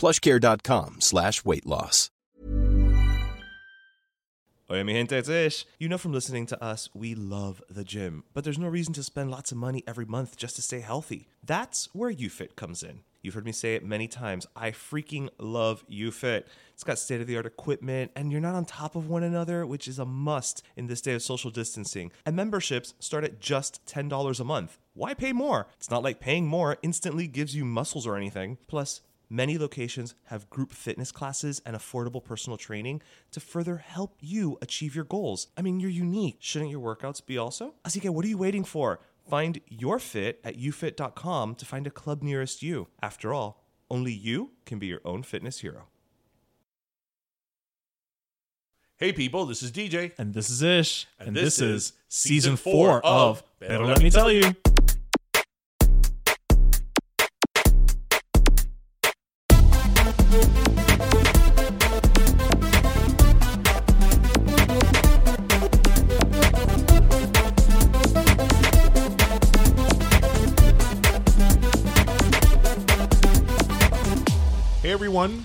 plushcare.com slash weight loss. Oye, mi gente, it's Ish. You know from listening to us, we love the gym, but there's no reason to spend lots of money every month just to stay healthy. That's where YouFit comes in. You've heard me say it many times. I freaking love YouFit. It's got state of the art equipment, and you're not on top of one another, which is a must in this day of social distancing. And memberships start at just $10 a month. Why pay more? It's not like paying more instantly gives you muscles or anything. Plus, Many locations have group fitness classes and affordable personal training to further help you achieve your goals. I mean, you're unique. Shouldn't your workouts be also? Así que what are you waiting for? Find your fit at youfit.com to find a club nearest you. After all, only you can be your own fitness hero. Hey people, this is DJ. And this is Ish. And And, this this, is is season season four four of Better Better Let Let Me Me Tell Tell You. Everyone.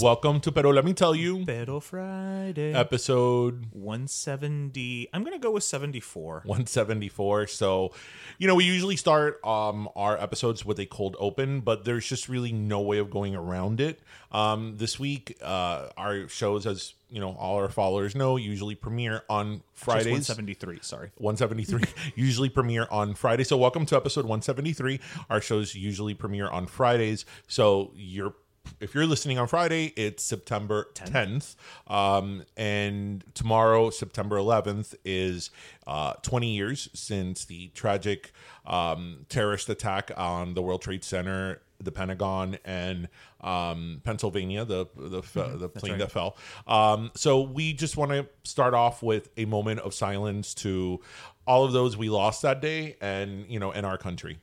Welcome to Pero Let Me Tell You, Pero Friday. episode 170. I'm going to go with 74. 174. So, you know, we usually start um, our episodes with a cold open, but there's just really no way of going around it. Um, this week, uh, our shows, as you know, all our followers know, usually premiere on Fridays. 173, sorry. 173 usually premiere on Friday. So welcome to episode 173. Our shows usually premiere on Fridays. So you're if you're listening on Friday, it's September 10th. Um, and tomorrow, September 11th, is uh, 20 years since the tragic um, terrorist attack on the World Trade Center, the Pentagon, and um, Pennsylvania, the the, the plane that fell. Um, so we just want to start off with a moment of silence to all of those we lost that day, and you know, in our country.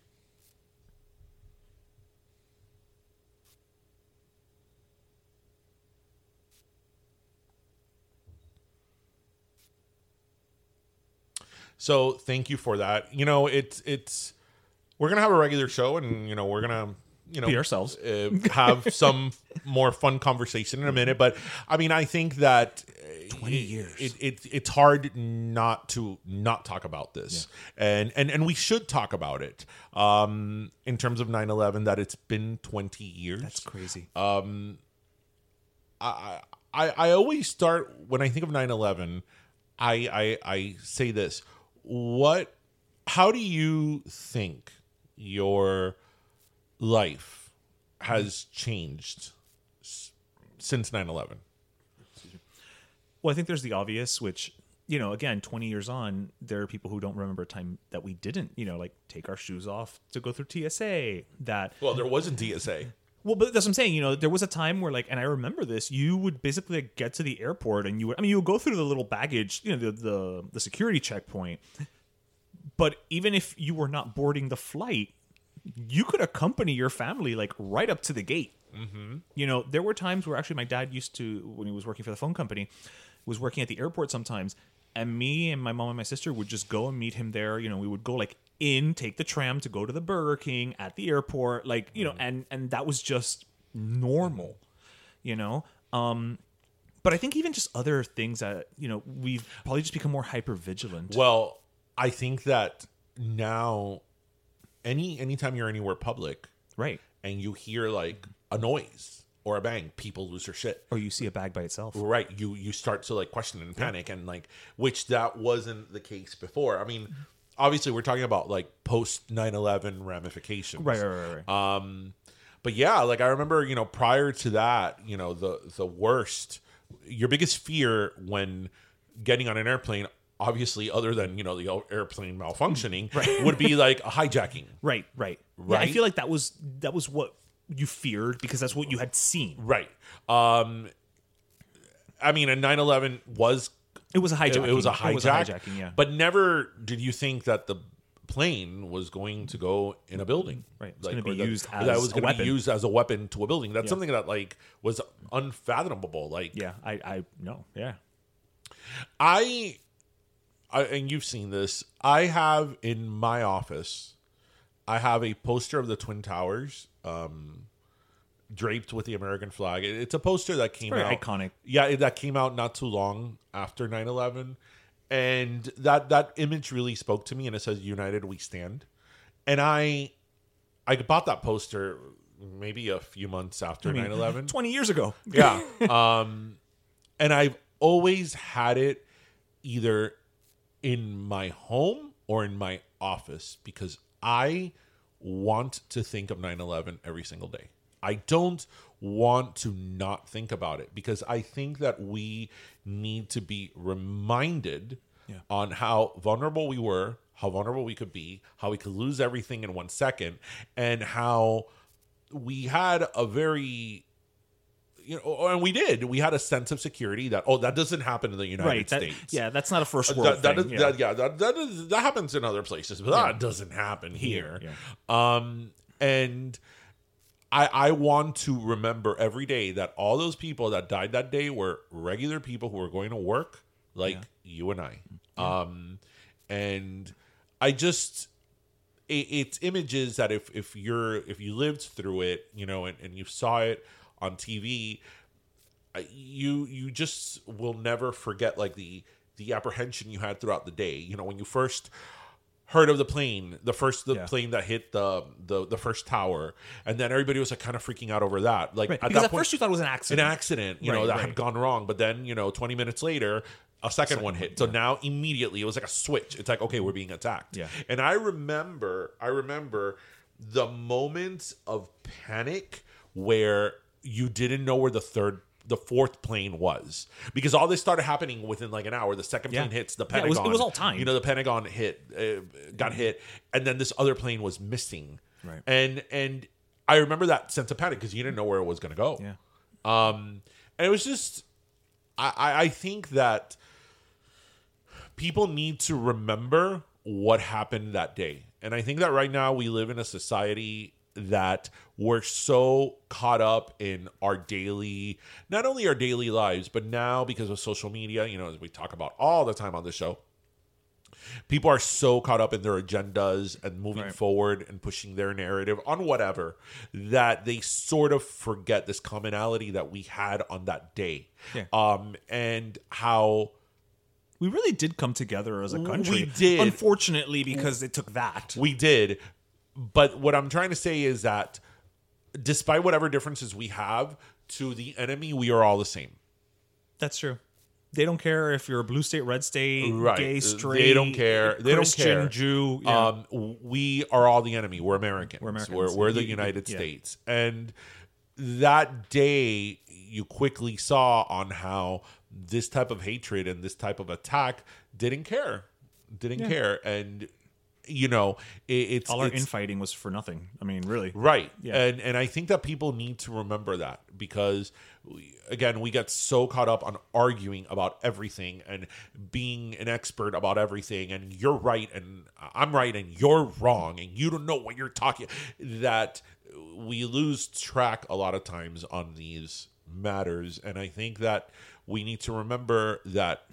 So thank you for that. You know, it's it's we're gonna have a regular show, and you know, we're gonna you know Be ourselves. uh, have some more fun conversation in a minute. But I mean, I think that. uh, 20 it- years. It, it, it's hard not to not talk about this, and and and we should talk about it. Um, in terms of 9-11, that it's been twenty years. That's crazy. Um, I, I I always start when I think of 9/11, I I I say this. What how do you think your life has changed s- since 9/11? Well, I think there's the obvious, which, you know, again, 20 years on, there are people who don't remember a time that we didn't, you know, like take our shoes off to go through TSA. That, Well, there wasn't TSA. well, but that's what I'm saying. You know, there was a time where, like, and I remember this, you would basically like, get to the airport and you would, I mean, you would go through the little baggage, you know, the, the, the security checkpoint. But even if you were not boarding the flight, you could accompany your family, like, right up to the gate. Mm-hmm. You know, there were times where actually my dad used to, when he was working for the phone company, was working at the airport sometimes, and me and my mom and my sister would just go and meet him there. You know, we would go like in, take the tram to go to the Burger King at the airport, like you know, and and that was just normal, you know. Um, but I think even just other things that you know we've probably just become more hyper vigilant. Well, I think that now, any anytime you're anywhere public, right? and you hear like a noise or a bang, people lose their shit. Or you see a bag by itself. Right. You you start to like question and panic and like which that wasn't the case before. I mean, obviously we're talking about like post 9/11 ramifications. Right, right, right, right. Um but yeah, like I remember, you know, prior to that, you know, the the worst your biggest fear when getting on an airplane obviously other than, you know, the airplane malfunctioning would be like a hijacking. Right, right, Yeah, I feel like that was that was what you feared because that's what you had seen. Right. Um I mean, a 9/11 was It was a hijacking. it was a hijack. It was a hijacking, yeah. But never did you think that the plane was going to go in a building. Right. It's gonna be or that- used as that was gonna be used as a weapon to a building. That's something that like was unfathomable. Like yeah, I I know yeah. I, I and you've seen this. I have in my office, I have a poster of the Twin Towers, um, draped with the American flag. It- It's a poster that came very out iconic. Yeah, it- that came out not too long after 9-11. and that that image really spoke to me. And it says "United We Stand," and I, I bought that poster maybe a few months after I mean, 9-11. 20 years ago. Yeah. um, and I've always had it either in my home or in my office because I want to think of 9 11 every single day. I don't want to not think about it because I think that we need to be reminded Yeah. on how vulnerable we were, how vulnerable we could be, how we could lose everything in one second, and how we had a very you know, and we did. We had a sense of security that oh, that doesn't happen in the United Right. that- States. yeah, that's not a first world that, that thing. is- yeah. that- yeah, that, that, is, that happens in other places, but that doesn't happen here. Yeah, Um, and I I want to remember every day that all those people that died that day were regular people who were going to work, like you and I. Um, and I just it's images that if if you're if you lived through it, you know, and, and you saw it on TV, you you just will never forget like the the apprehension you had throughout the day. You know, when you first heard of the plane, the first the Yeah. plane that hit the, the the first tower, and then everybody was like kind of freaking out over that. Like Right, at because that at point, first you thought it was an accident, an accident. you know, that right. had gone wrong. But then, you know, 20 minutes later, a second, one hit. So now immediately it was like a switch. It's like, okay, we're being attacked. Yeah. And I remember, I remember the moments of panic where you didn't know where the third the fourth plane was because all this started happening within like an hour the second Yeah. plane hits the Yeah, it was- pentagon it was all time. you know the pentagon hit uh, got hit and then this other plane was missing Right. and and i remember that sense of panic because you didn't know where it was going to go Yeah. um and it was just I, I i think that people need to remember what happened that day and i think that right now we live in a society that we're so caught up in our daily not only our daily lives but now because of social media you know as we talk about all the time on the show people are so caught up in their agendas and moving Right. forward and pushing their narrative on whatever that they sort of forget this commonality that we had on that day Yeah. um and how We really did come together as a country. We did. Unfortunately, because it took that. we did but what i'm trying to say is that despite whatever differences we have to the enemy we are all the same That's true. They don't care if you're a blue state, red state, Right. gay, straight. They don't care. They don't Christian, care. Jew. Yeah. Um, we are all the enemy. We're Americans. We're Americans. We're, we're the United yeah. States. And that day, you quickly saw on how this type of hatred and this type of attack didn't care, didn't care, and you know, it, it's All our it's- infighting was for nothing. I mean, really. Right. Yeah. And and I think that people need to remember that because we, again, we get so caught up on arguing about everything and being an expert about everything and you're right and I'm right and you're wrong and you don't know what you're talking that we lose track a lot of times on these matters, and I think that we need to remember that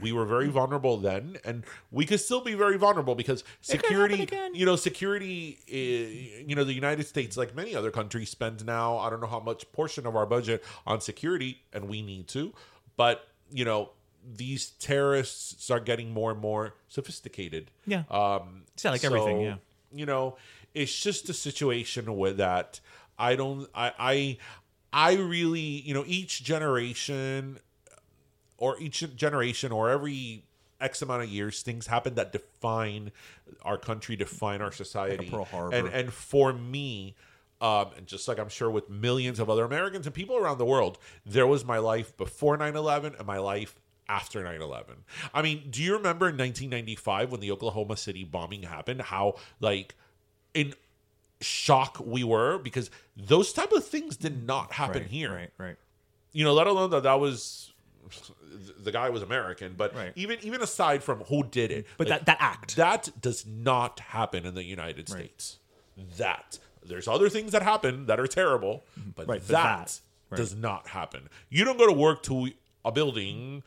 we were very vulnerable then, and we could still be very vulnerable because security, you know, security, eh, you know, the United States, like many other countries, spends now I don't know how much portion of our budget on security, and we need to, but you know. These terrorists are getting more and more sophisticated. Yeah. Um, It's like everything, so, yeah. You know, it's just a situation where that I don't, I, I, I really, you know, each generation or each generation or every X amount of years, things happen that define our country, define our society. Pearl Harbor. And and for me, um, and just like I'm sure with millions of other Americans and people around the world, there was my life before 9-11 and my life after 9-11. I mean, do you remember in 1995 when the Oklahoma City bombing happened, how like in shock we were because those type of things did not happen right, here Right, right. you know, let alone that that was the guy was American, but Right. even even aside from who did it, But that- that act. that does not happen in the United States. That there's other things that happen that are terrible, mm-hmm. but Right, but that, that, right. does not happen. You don't go to work to a building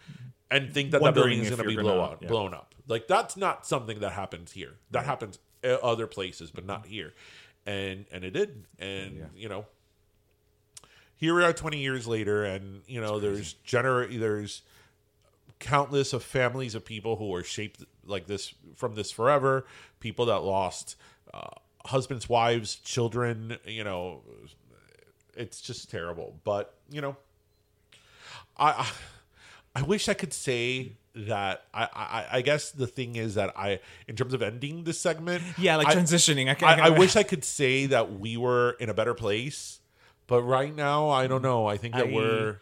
and think that that Wondering building is going to be blow gonna- out, yeah. blown up. Like that's not something that happens here. That happens eh, other places, but not here. And and it did. And you know, here we are 20 years later and you know there's gener there's countless of families of people who are shaped like this from this forever. People that lost uh, husbands wives children you know it's just terrible. But you know i i, I wish i could say that I, I i guess the thing is that i in terms of ending this segment Yeah, like I- transitioning. I, can, I, I wish I could say that we were in a better place, but right now I don't know. I think that I- we're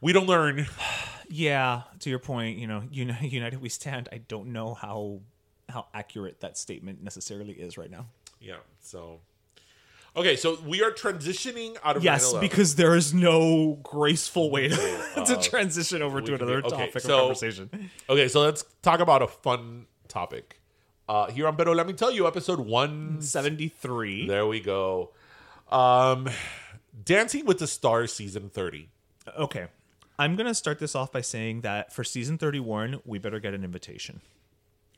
we don't learn. Yeah, to your point, you know, United We Stand. I don't know how how accurate that statement necessarily is right now. Yeah. So okay, so we are transitioning out of Yes, 9/11. because there is no graceful way to, to transition over to another okay, topic so- of conversation. okay, so let's talk about a fun topic. Uh, here on Pero Let Me Tell You, episode one seventy three. There we go. Um, Dancing with the Stars, season thirty. Okay, I'm gonna start this off by saying that for season thirty one, we better get an invitation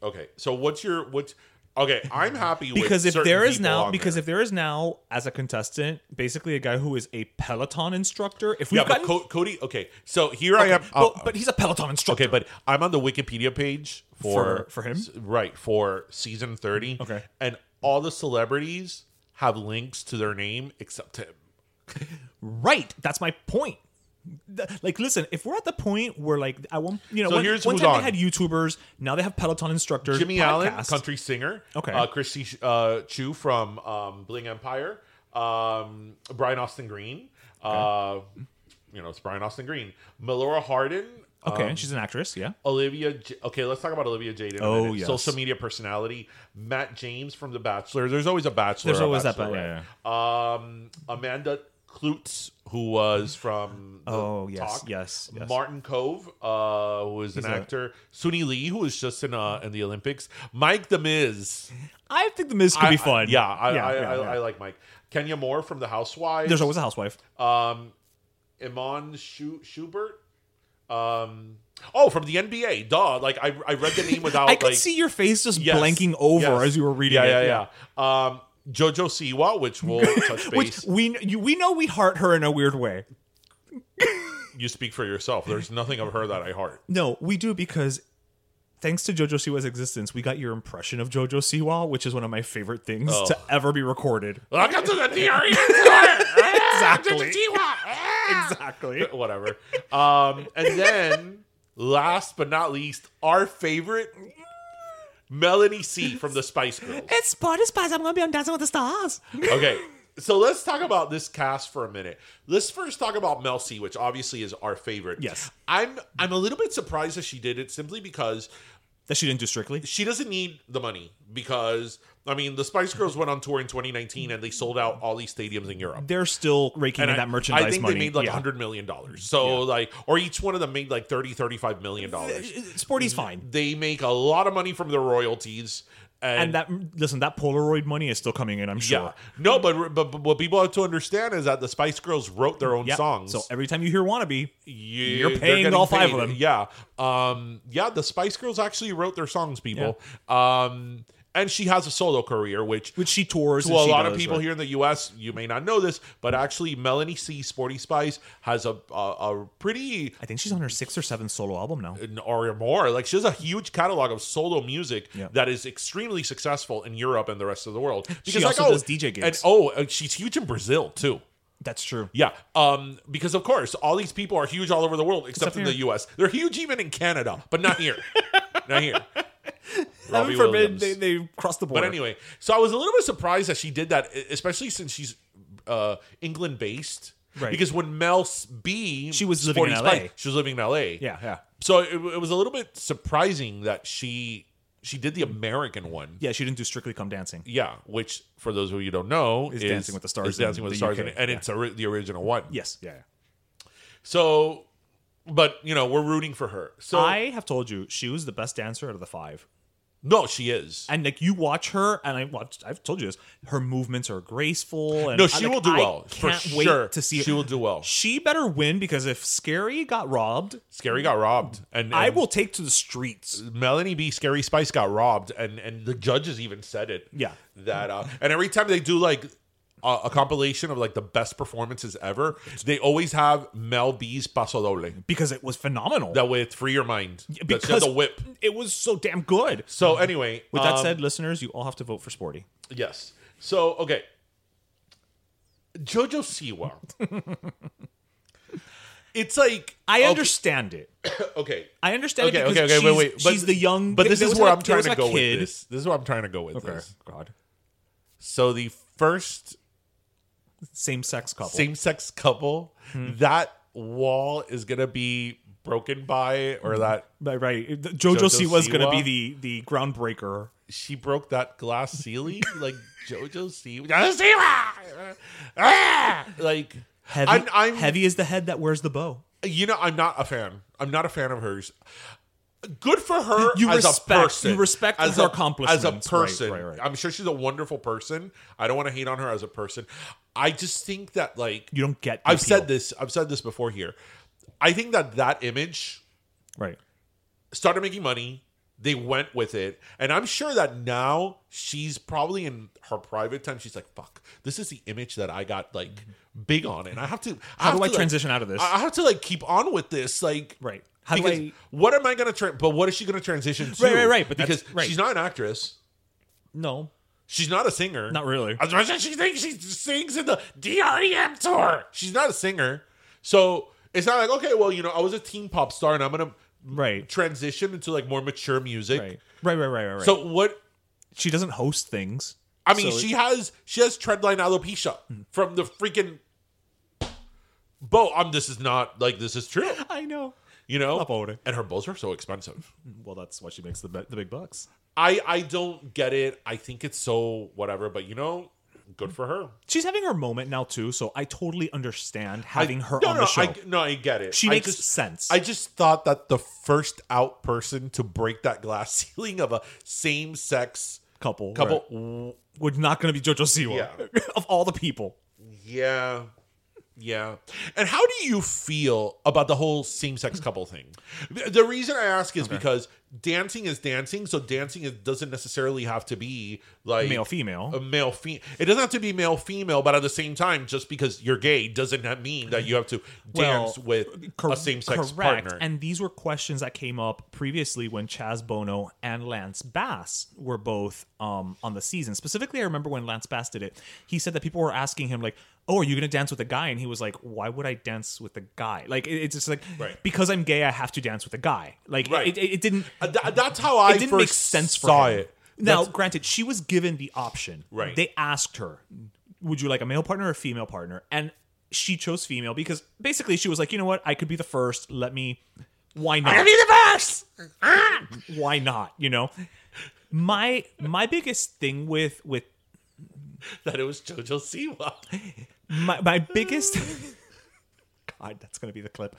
Okay, so what's your what's okay? I'm happy with because if there is now because there. if there is now as a contestant, basically a guy who is a Peloton instructor. If we've yeah, but gotten Co- Cody. Okay, so here I am. but, uh, but he's a Peloton instructor. Okay, but I'm on the Wikipedia page for For- for him? right for season 30. Okay. and all the celebrities have links to their name except him. Right. That's my point. Like, listen, if we're at the point where, like, I want, you know, So one, here's one who's time on. they had YouTubers, now they have Peloton instructors. Jimmy Allen, podcasts. country singer. Okay. uh, Christy uh, Chiu from um, Bling Empire. Um, Brian Austin Green. Uh, you know, it's Brian Austin Green. Melora Hardin. Okay, um, she's an actress. Yeah. Olivia. J- okay, let's talk about Olivia Jade. In a Oh, minute. yes. social media personality. Matt James from The Bachelor. There's always a Bachelor. There's always that, Bachelorette. yeah, Um, Amanda Kloots, who was from. Oh, yes, Talk. yes, yes. Martin Kove, uh, who is an He's a- actor. Suni Lee, who was just in uh, in the Olympics. Mike The Miz. I think the Miz could I- be I- fun. yeah, I, yeah, I, yeah, I, yeah. I like Mike. Kenya Moore from The Housewives. There's always a housewife. Um, Iman Schu- Schubert. Um, oh, from the NBA. Duh. Like I, I read the name without. I could like, see your face just Yes, blanking over yes. as you were reading yeah, it. Yeah, yeah, Um, Jojo Siwa, which we'll touch Which we you, we know we heart her in a weird way. you speak for yourself. There's nothing of her that I heart. No, we do because thanks to JoJo Siwa's existence, we got your impression of JoJo Siwa, which is one of my favorite things Oh. to ever be recorded. Welcome to the DRE. Exactly. exactly. Whatever. Um, and then last but not least, our favorite Melanie C from the Spice Girls. It's Party Spice. I'm gonna be on Dancing with the Stars. Okay. So let's talk about this cast for a minute. Let's first talk about Mel C, which obviously is our favorite. Yes. I'm I'm a little bit surprised that she did it simply because That she didn't do strictly. she doesn't need the money because I mean the Spice Girls went on tour in 2019 and they sold out all these stadiums in Europe. They're still raking And in I, that merchandise money. I think money. they made like Yeah. 100 million dollars. So like or each one of them made like 30 35 million dollars. Sporty's fine. They make a lot of money from their royalties And, that listen, that Polaroid money is still coming in. I'm sure. yeah, no, but, but but what people have to understand is that the Spice Girls wrote their own Yep. songs. So every time you hear "Wannabe," you, you're paying all five of them. Yeah, um, yeah. The Spice Girls actually wrote their songs, people. Um, and she has a solo career, which which she tours to a lot of people right. here in the U.S. You may not know this, but actually, Melanie C. Sporty Spice has a a, a pretty I think she's on her sixth or seventh solo album now. or more. Like she has a huge catalog of solo music Yeah. that is extremely successful in Europe and the rest of the world. She like, also does DJ gigs. And oh, uh, she's huge in Brazil too. That's true. Yeah, um, because of course all these people are huge all over the world except, Except in the. U.S. They're huge even in Canada, but not here. not here. Heaven forbid Williams. they, they cross the border. But anyway, so I was a little bit surprised that she did that, especially since she's uh, England based. Right. Because when Mel B, She was living in Sporty LA. Spice, she was living in L.A. yeah, yeah, So it, it was a little bit surprising that she she did the American one. yeah. She didn't do Strictly Come Dancing. Yeah, which for those of you who don't know Is is, Dancing with the Stars Is Dancing in with the, the Stars, UK, and, and yeah. it's ori- the original one. Yes, yeah. yeah. So, but you know, we're rooting for her. So I have told you she was the best dancer out of the five. No, she is. And like you watch her, and I watched. I've told you this. Her movements are graceful. And No, she like, will do I well, for Can't wait sure. to see. She will do well. She better win because if Scary got robbed, Scary got robbed, and, I will take to the streets. Melanie B. Scary Spice got robbed, and and the judges even said it. Yeah. that uh, and every time they do like a, a compilation of like the best performances ever, they always have Mel B's Paso Doble. because it was phenomenal. That way, with Free Your Mind. Because the whip. it was so damn good. So anyway, With that um, said, listeners, you all have to vote for Sporty. yes. So okay, Jojo Siwa. it's like I okay, understand it. Okay. I understand Okay, it okay, because okay, she's, wait, wait. But, she's the young. But this is where I'm trying to go kid. with this. This is where I'm trying to go with Okay, this. God, So the first same sex couple. same sex couple, Hmm. that wall is gonna be broken by, or that Right, right. Jojo, Jojo Siwa was going to be the the groundbreaker. she broke that glass ceiling, like Jojo Siwa. Jojo Siwa! Ah! Like Heavy, I'm, I'm heavy is the head that wears the bow. You know, I'm not a fan. I'm not a fan of hers. Good for her You as respect- a person. you respect as her a, accomplishments. As a person, right, right. I'm sure she's a wonderful person. I don't want to hate on her as a person. I just think that like You don't get. I've said this. I've said this before here. I think that that image Right. started making money. They went with it, and I'm sure that now she's probably in her private time. She's like, "Fuck, this is the image that I got like mm-hmm. big on, and I have to. How have do I to, like- transition out of this? I I have to like keep on with this, like Right. How do because I- what am I gonna? Tra- but what is she gonna transition to? Right, right, right, but because right. she's not an actress. No, She's not a singer. not really. As much as she thinks she sings in the DREM tour, she's not a singer. So it's not like okay, well, you know, I was a teen pop star, and I'm gonna Right. transition into like more mature music. Right. Right. Right. Right. Right. So what? she doesn't host things. I mean, So she has she has treadline alopecia from the freaking. Bo, um, this is not like this is true. I know. You know, and her bows are so expensive. Well, that's why she makes the, the big bucks. I I don't get it. I think it's so whatever, but you know, good for her. She's having her moment now too, so I totally understand having I- her no, on no, the show. I, no, I get it. She I makes just- sense. I just thought that the first out person to break that glass ceiling of a same sex couple, couple, right. not going to be JoJo Siwa Yeah. of all the people. yeah, yeah. And how do you feel about the whole same sex couple thing? The reason I ask is because dancing is dancing, so dancing is, doesn't necessarily have to be like Male, female. a male female. It doesn't have to be male female, but at the same time, just because you're gay doesn't mean that you have to dance with cor- a same sex partner. And these were questions that came up previously when Chaz Bono and Lance Bass were both um, on the season. Specifically, I remember when Lance Bass did it. He said that people were asking him like, "Oh, are you going to dance with a guy?" And he was like, "Why would I dance with a guy? Like it- it's just like Right. because I'm gay, I have to dance with a guy. Like Right. it, it, it didn't." Uh, th- that's how I it didn't first make sense for saw him. it. Now, That's- granted, she was given the option. Right. They asked her, "Would you like a male partner or a female partner?" And she chose female because basically she was like, "You know what? I could be the first. Let me. Why not? I be the best. Why not? You know." My my biggest thing with with that it was JoJo Siwa. My my biggest God, that's gonna be the clip.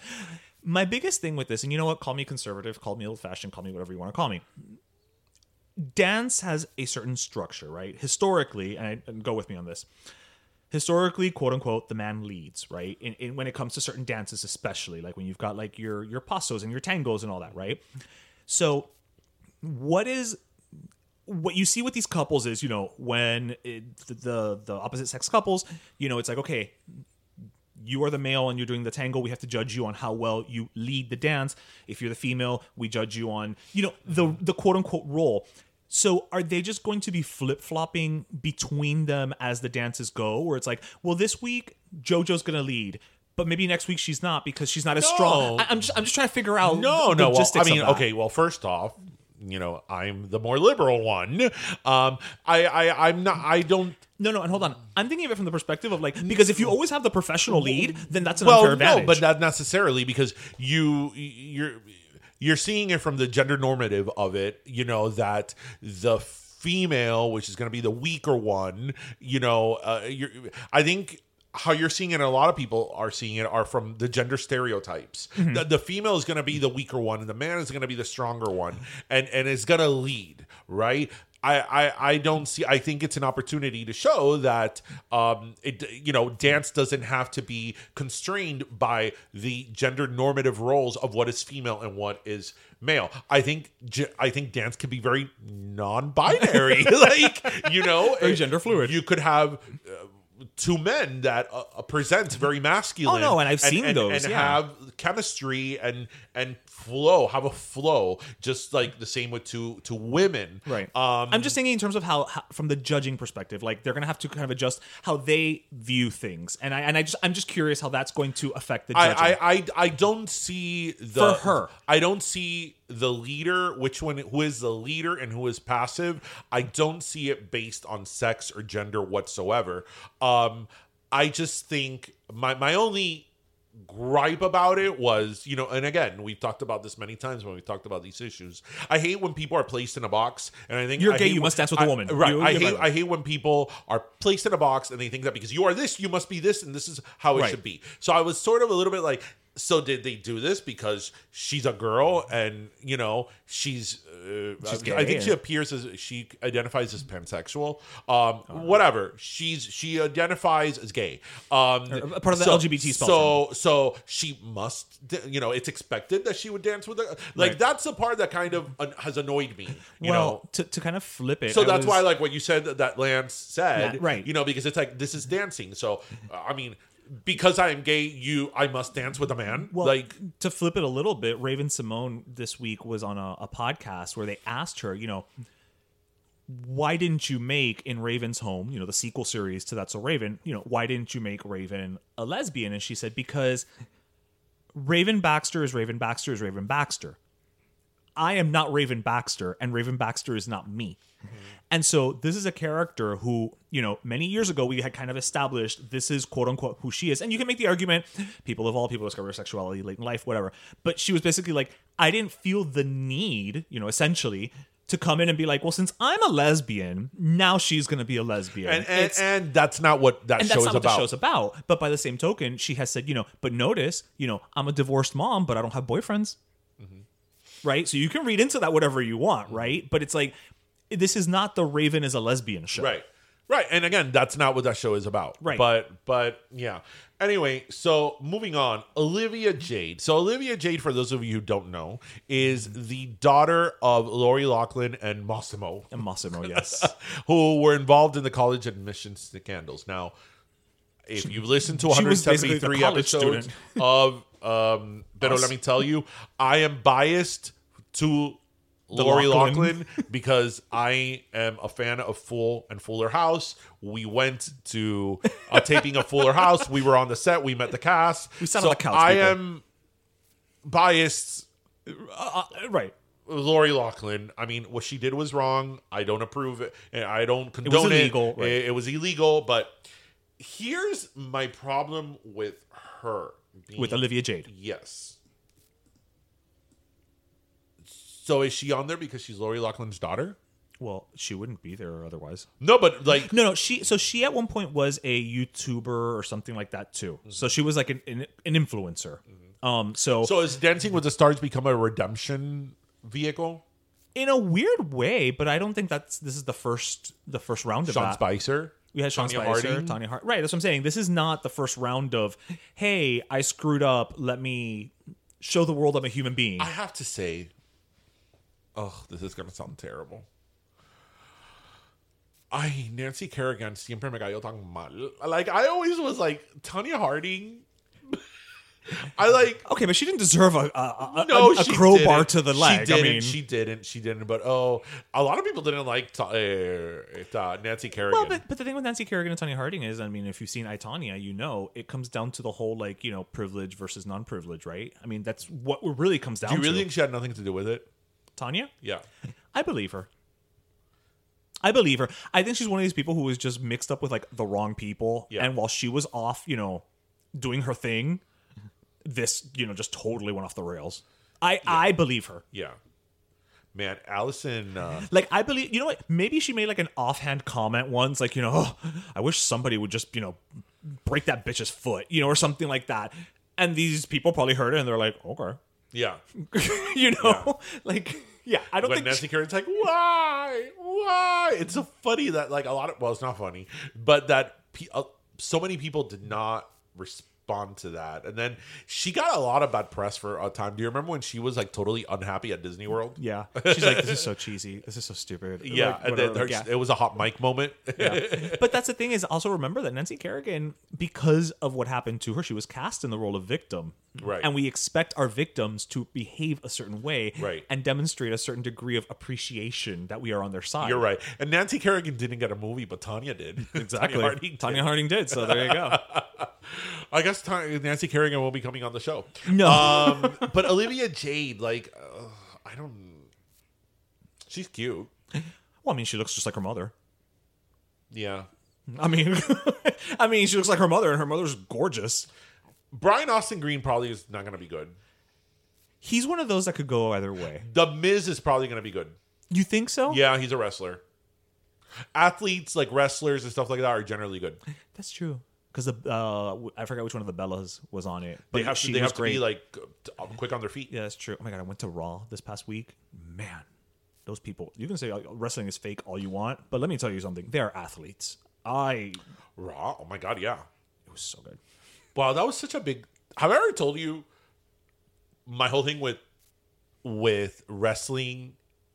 My biggest thing with this, and you know what? Call me conservative, call me old fashioned, call me whatever you want to call me. dance has a certain structure, right? Historically, and, I, and go with me on this. Historically, quote unquote, the man leads, right? In, in when it comes to certain dances, especially like when you've got like your your passos and your tangos and all that, right? So, what is what you see with these couples is, you know, when it, the the opposite sex couples, you know, it's like okay, you are the male and you're doing the tango, we have to judge you on how well you lead the dance. If you're the female, we judge you on, you know, the mm-hmm. the quote unquote role. So are they just going to be flip flopping between them as the dances go? Where it's like, well, this week JoJo's gonna lead, but maybe next week she's not because she's not as strong. No. I, am just I'm just trying to figure out No, no. Well, I mean, okay. Well, first off, you know, I'm the more liberal one. Um, I, I, I'm not. I don't. No, no, and hold on. I'm thinking of it from the perspective of like because if you always have the professional lead, then that's an well, unfair no, but not necessarily because you you're you're seeing it from the gender normative of it. You know that the female, which is going to be the weaker one, you know, uh, you're, I think how you're seeing it, and a lot of people are seeing it, are from the gender stereotypes. Mm-hmm. The, the female is going to be the weaker one, and the man is going to be the stronger one, and and is going to lead, right? I, I, I don't see. I think it's an opportunity to show that um, it you know dance doesn't have to be constrained by the gender normative roles of what is female and what is male. I think I think dance can be very non-binary, like you know, Very gender fluid. You could have. Uh, Two men that uh, uh, present very masculine. Oh, no, and I've seen and, those, and yeah. have chemistry and and flow, have a flow, just like the same with two two women. Right. Um, I'm just thinking in terms of how, how, from the judging perspective, like they're gonna have to kind of adjust how they view things, and I and I just I'm just curious how that's going to affect the judging. I, I I I don't see the For her. I don't see the leader, which one who is the leader and who is passive. I don't see it based on sex or gender whatsoever. Um, I just think my my only gripe about it was, you know, and again, we've talked about this many times when we talked about these issues. I hate when people are placed in a box, and I think You're I gay, you when- must dance with a woman. Right. You- I hate. I hate when people are placed in a box and they think that because you are this, you must be this, and this is how it Right. should be. So I was sort of a little bit like, so did they do this because she's a girl and you know she's? Uh, She's I gay, think she appears as she identifies as pansexual. Um, whatever. She's she identifies as gay. Um, Or part of the LGBT spectrum. So so she must. You know, it's expected that she would dance with a like. Right. That's the part that kind of has annoyed me. You well, know, to, to kind of flip it. so I that's was- why, like what you said that, Lance said, Yeah, right. You know, because it's like this is dancing. So, I mean, because I am gay, you I must dance with a man. Well, like, to flip it a little bit, Raven-Symoné this week was on a, a podcast where they asked her, you know, why didn't you make in Raven's Home, you know, the sequel series to That's So Raven, you know, why didn't you make Raven a lesbian? And she said, because Raven Baxter is Raven Baxter is Raven Baxter. I am not Raven Baxter, and Raven Baxter is not me. Mm-hmm. And so this is a character who, you know, many years ago we had kind of established this is quote unquote who she is. And you can make the argument people of all people discover sexuality late in life, whatever. But she was basically like, I didn't feel the need, you know, essentially to come in and be like, well, since I'm a lesbian, now she's going to be a lesbian. and and, and that's not what that and show that's is what about. the show's about. But by the same token, she has said, you know, but notice, you know, I'm a divorced mom, but I don't have boyfriends. Right? So you can read into that whatever you want, mm-hmm. right? But it's like, this is not the Raven is a lesbian show. Right. Right. And again, that's not what that show is about. Right. But but yeah. Anyway, so moving on, Olivia Jade. So Olivia Jade, for those of you who don't know, is mm-hmm. the daughter of Lori Loughlin and Mossimo, And Mossimo, yes. who were involved in the college admissions scandals. Now, if you've listened to she was basically the 173 episodes of um but Us. let me tell you, I am biased to The Lori. Loughlin because I am a fan of Full and Fuller House. We went to a taping of Fuller House. We were on the set. We met the cast. We sat on So the couch, I people. am biased. Uh, right. Lori Loughlin. I mean, what she did was wrong. I don't approve it. and I don't condone it. illegal, right. It, it was illegal. But here's my problem with her. Being- With Olivia Jade. Yes. So is she on there because she's Lori Loughlin's daughter? Well, she wouldn't be there otherwise. No, but like No, no, she so she at one point was a YouTuber or something like that too. So she was like an an, an influencer. Um so, so is Dancing with the Stars become a redemption vehicle? in a weird way, but I don't think that's this is the first the first round of Sean that. Spicer. We had Sean Tonya Spicer, Harding. Tonya Hart. Right, that's what I'm saying. This is not the first round of, hey, I screwed up. Let me show the world I'm a human being. I have to say, oh, this is gonna sound terrible. I Nancy Kerrigan siempre me cayó tan mal. Like I always was like Tonya Harding. I like okay, but she didn't deserve a a, a, no, a, a crowbar didn't. to the She leg. I didn't, mean, she didn't. She didn't. But oh, a lot of people didn't like uh, uh, Nancy Kerrigan. well, but, but the thing with Nancy Kerrigan and Tonya Harding is, I mean, if you've seen I Tonya, you know it comes down to the whole like you know privilege versus non-privilege, right? I mean, that's what it really comes down Do you really to. think she had nothing to do with it? Tonya, Yeah. I believe her. I believe her. I think she's one of these people who was just mixed up with like the wrong people. Yeah. And while she was off, you know, doing her thing, this, you know, just totally went off the rails. I I believe her. Yeah. Man, Allison. Uh, Like I believe, you know what? Maybe she made like an offhand comment once, like you know, oh, I wish somebody would just you know break that bitch's foot, you know, or something like that. And these people probably heard it and they're like, okay, yeah. you know, like yeah, I don't when think Nancy Kerrigan's like, why, why? It's so funny that like a lot of well, it's not funny, but that pe- uh, so many people did not respond to that, and then she got a lot of bad press for a time. Do you remember when she was like totally unhappy at Disney World? yeah. She's like, this is so cheesy. This is so stupid. Yeah, Like, and whatever, then like, her, yeah. it was a hot mic moment. but that's the thing is also remember that Nancy Kerrigan, because of what happened to her, she was cast in the role of victim. Right. And we expect our victims to behave a certain way Right. and demonstrate a certain degree of appreciation that we are on their side. You're right. And Nancy Kerrigan didn't get a movie, but Tonya did. Exactly. Tonya Harding did. Tonya Harding did. So there you go. I guess Tonya, Nancy Kerrigan will be coming on the show. No. Um, but Olivia Jade, like, uh, I don't. She's cute. well, I mean, she looks just like her mother. Yeah. I mean, I mean, she looks like her mother, and her mother's gorgeous. Brian Austin Green probably is not going to be good. He's one of those that could go either way. The Miz is probably going to be good. You think so? Yeah, he's a wrestler. Athletes like wrestlers and stuff like that are generally good. that's true. Because the uh, I forgot which one of the Bellas was on it, but They have to, they have to great. be like um, quick on their feet. Yeah, that's true. Oh my god, I went to Raw this past week. Man, those people. You can say uh, wrestling is fake all you want, but let me tell you something. They are athletes. I. Raw. Oh my god, yeah. It was so good. Wow, that was such a big. Have I ever told you my whole thing with with wrestling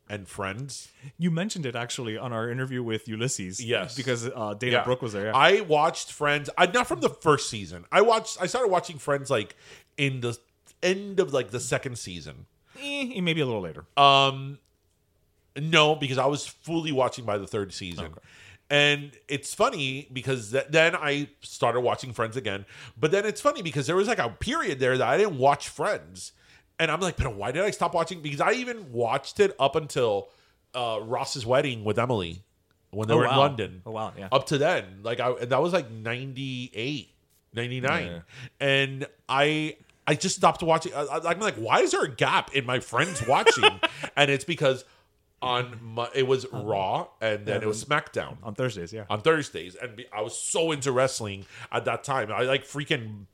and friends? You mentioned it actually on our interview with Ulysses. Yes. because uh, Dana Brooke was there. Yeah. I watched Friends. I not from the first season. I watched. I started watching Friends like in the end of like the second season. Eh, maybe a little later. Um, no, because I was fully watching by the third season. And it's funny because th- then I started watching Friends again. But then it's funny because there was like a period there that I didn't watch Friends. And I'm like, but why did I stop watching? Because I even watched it up until uh, Ross's wedding with Emily when they Oh, were in. London. Oh, wow, yeah. Up to then. Like, I, that was like 98, 99. Yeah. And I. I just stopped watching. I, I'm like, why is there a gap in my friends watching? and it's because on my, it was Raw and then it was SmackDown on Thursdays. Yeah. on Thursdays, and I was so into wrestling at that time. I like freaking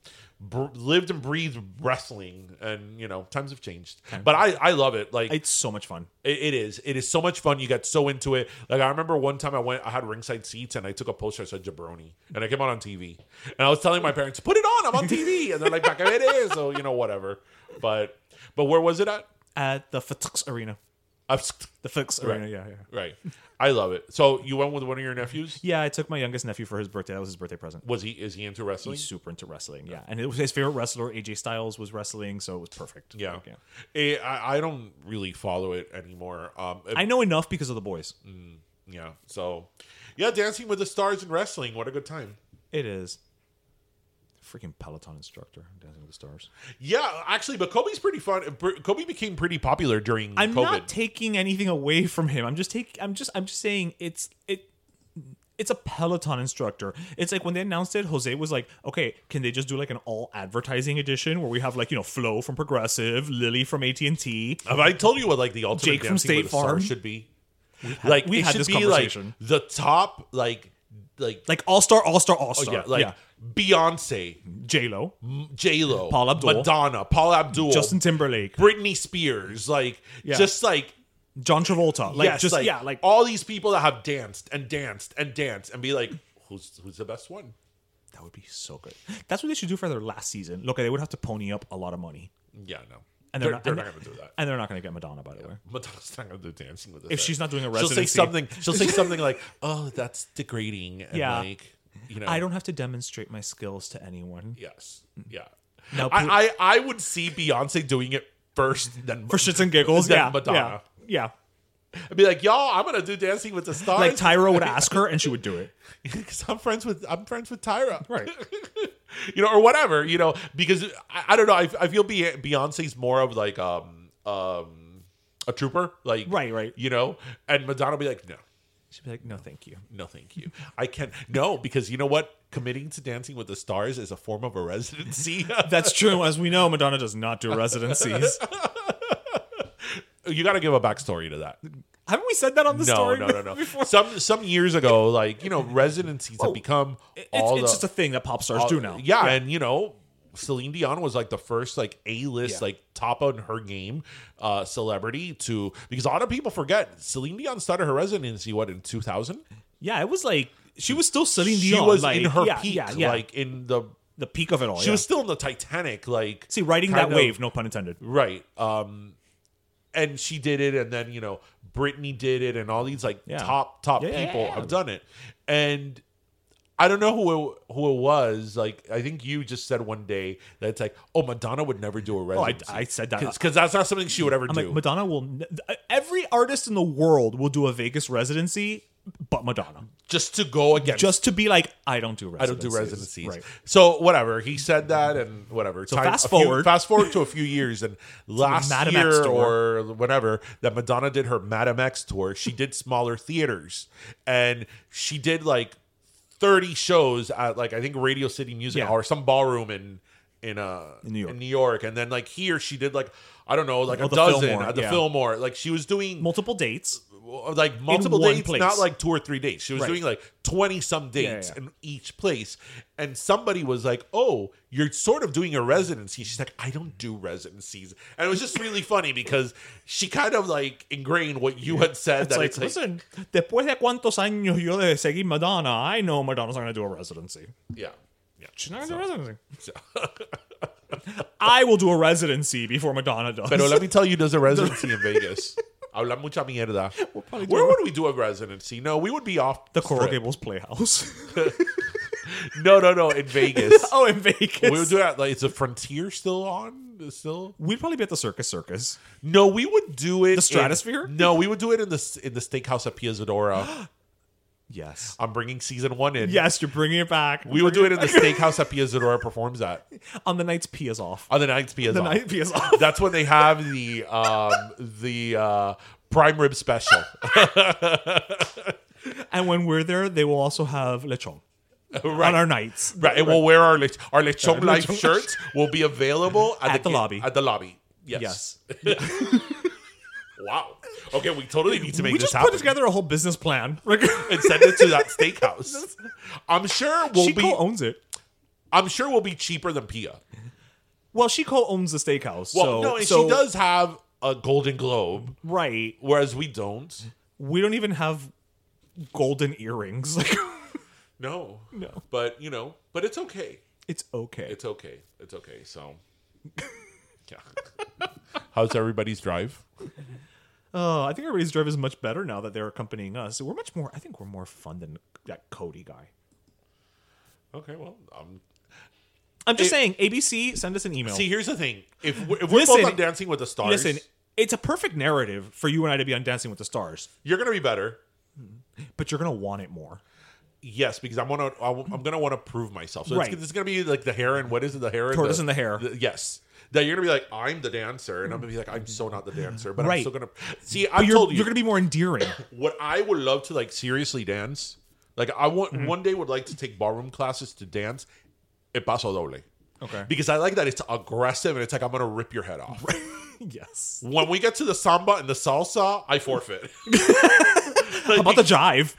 br- lived and breathed wrestling, and you know times have changed. But I I love it. Like it's so much fun. it, it is. It is so much fun. You get so into it. Like I remember one time I went, I had ringside seats, and I took a poster that said Jabroni, and I came out on TV, and I was telling my parents, "Put it on. I'm on TV," and they're like, "Back it is." So you know whatever. But but where was it at? At the FTX Arena. I'm- The FTX Right. Arena. Yeah, yeah. Right. I love it. So you went with one of your nephews? Yeah, I took my youngest nephew for his birthday. That was his birthday present. Was he? Is he into wrestling? He's super into wrestling. Yeah, and it was his favorite wrestler. AJ Styles was wrestling, so it was perfect. Yeah. Like, Eh, I, I don't really follow it anymore. Um, I know enough because of the boys. yeah. So, yeah, Dancing with the Stars and wrestling. What a good time. It is. Freaking Peloton instructor, Dancing with the Stars. Yeah, actually, but Cody's pretty fun. Kobe became pretty popular during I'm COVID. not taking anything away from him. I'm just taking. I'm just. I'm just saying it's it. It's a Peloton instructor. It's like when they announced it, Jose was like, "Okay, can they just do like an all advertising edition where we have like you know Flo from Progressive, Lily from AT and T, Have I told you what like the ultimate Jake from Dancing with State the Stars Farm? should be? like we've it had should this be like the top like like like All Star, All Star, All oh, Star, yeah like Beyonce, J Lo, J Lo, Paula Abdul. Madonna, Paula Abdul, Justin Timberlake. Britney Spears, like Yeah. just like John Travolta. Like yes, just like, yeah, like all these people that have danced and danced and danced and be like, who's who's the best one? that would be so good. That's what they should do for their last season. Look, they would have to pony up a lot of money. Yeah, no, And they're, they're, not, they're and- not going to do that. And they're not going to get Madonna, by the way. Madonna's not going to do dancing with us. If she's not doing a residency, she'll say something. She'll say something like, "Oh, that's degrading." And Yeah. like, you know, I don't have to demonstrate my skills to anyone. Yes, mm. yeah. Now, I, I I would see Beyonce doing it first, then For shits and giggles, then yeah, Madonna. yeah, I'd be like, y'all, I'm gonna do Dancing with the. Stars. Like Tyra would ask her, and she would do it. because I'm friends with I'm friends with Tyra, Right. you know, or whatever, you know, because I, I don't know. I, I feel Beyonce's more of like um um a trooper, like Right, right. you know, and Madonna be like, no, She'd be like, "No, thank you." no, thank you, I can't, no, because you know what, committing to Dancing with the Stars is a form of a residency. That's true. As we know, Madonna does not do residencies. You got to give a backstory to that. Haven't we said that on the no, story? no, no, no. before? Some some years ago, like you know, residencies have become It's, all it's the, just a thing that pop stars all- do now. Yeah, and you know, Celine Dion was like the first like A list, Yeah. like top on her game uh celebrity to because a lot of people forget Celine Dion started her residency what in two thousand. Yeah, it was like she was still Celine Dion. She was like, in her yeah, peak, yeah, yeah. like in the the peak of it all. she yeah. was still in the Titanic, like see riding that of- wave. No pun intended. right? Um, and she did it, and then you know Britney did it, and all these like Yeah. top top Yeah, people have done it, and. I don't know who it, who it was. Like, I think you just said one day that it's like, oh, Madonna would never do a Oh, I, residency. I said that. because that's not something she would ever I'm do. like Madonna will. Every artist in the world will do a Vegas residency, but Madonna, just to go against. just to be like, I don't do I don't residencies. do residencies. Right. So whatever he said that and whatever. So fast a few- forward. fast forward to a few years and last Madame year tour. or whatever that Madonna did her Madame X tour. She did smaller theaters and she did like thirty shows at like I think Radio City Music Yeah. Hall or some ballroom in in uh In New York. in New York and then like here she did like I don't know like Oh, a the dozen Fillmore, at the yeah. Fillmore. Like she was doing Multiple dates. Like multiple dates, place. not like two or three dates. She was Right. doing like twenty some dates Yeah, yeah. in each place, and somebody was like, "Oh, you're sort of doing a residency." She's like, "I don't do residencies," and it was just really funny because she kind of like ingrained what you had said It's that like, it's like, listen, después de cuántos años yo de seguir Madonna, I know Madonna's not going to do a residency. yeah, yeah. She's not going to do a residency. I will do a residency before Madonna does. But let me tell you, there's a residency in Vegas. Habla mucha mierda. Where would we do a residency? No, we would be off the Coral. Gables Playhouse. No, no, no, in Vegas. oh, in Vegas. we would do that. Like, is the Frontier still on? Still? We'd probably be at the Circus Circus. No, we would do it. The Stratosphere? In, no, we would do it in the in the steakhouse at Pia Zadora. Yes. I'm bringing season one in. Yes, you're bringing it back. we will do it in the steakhouse that Pia Zadora performs at on the nights Pia's off. on the nights Pia's the off. night Pia's off. That's when they have the um the uh prime rib special. and when we're there, they will also have lechon right. on our nights. right, and we'll wear our lech- our lechon Our life lechon- shirts. Will be available at, At the ki- lobby. At the lobby. Yes. Yes. Wow. Okay, we totally need to make we this just happen put together a whole business plan. and send it to that steakhouse. I'm sure we'll Chico be. owns it. I'm sure we'll be cheaper than Pia. Well, she co-owns the steakhouse. Well, so, no, and so- she does have a Golden Globe, Right. whereas we don't. We don't even have golden earrings. Like, No, No. But you know, but it's okay. it's okay. It's okay. It's okay. So, yeah. How's everybody's drive? Oh, I think everybody's drive is much better now that they're accompanying us. We're much more. I think we're more fun than that Cody guy. Okay, well, I'm. I'm just It- saying, ABC, send us an email. see, here's the thing: if we're, if we're Listen, both on Dancing with the Stars, Listen, it's a perfect narrative for you and I to be on Dancing with the Stars, you're gonna be better. but you're gonna want it more. Yes, because I'm gonna I'm gonna want to prove myself. So Right. it's, it's gonna be like the hair and what is it? The hair, and Tortoise the, and the hare. yes, that you're gonna be like I'm the dancer, and I'm gonna be like I'm so not the dancer, but I'm still gonna see. I told you you're gonna be more endearing. what I would love to like seriously dance. Like I want Mm-hmm. one day would like to take ballroom classes to dance. It paso doble. Okay. Because I like that it's aggressive and it's like I'm gonna rip your head off. yes. when we get to the samba and the salsa, I forfeit. How about the jive?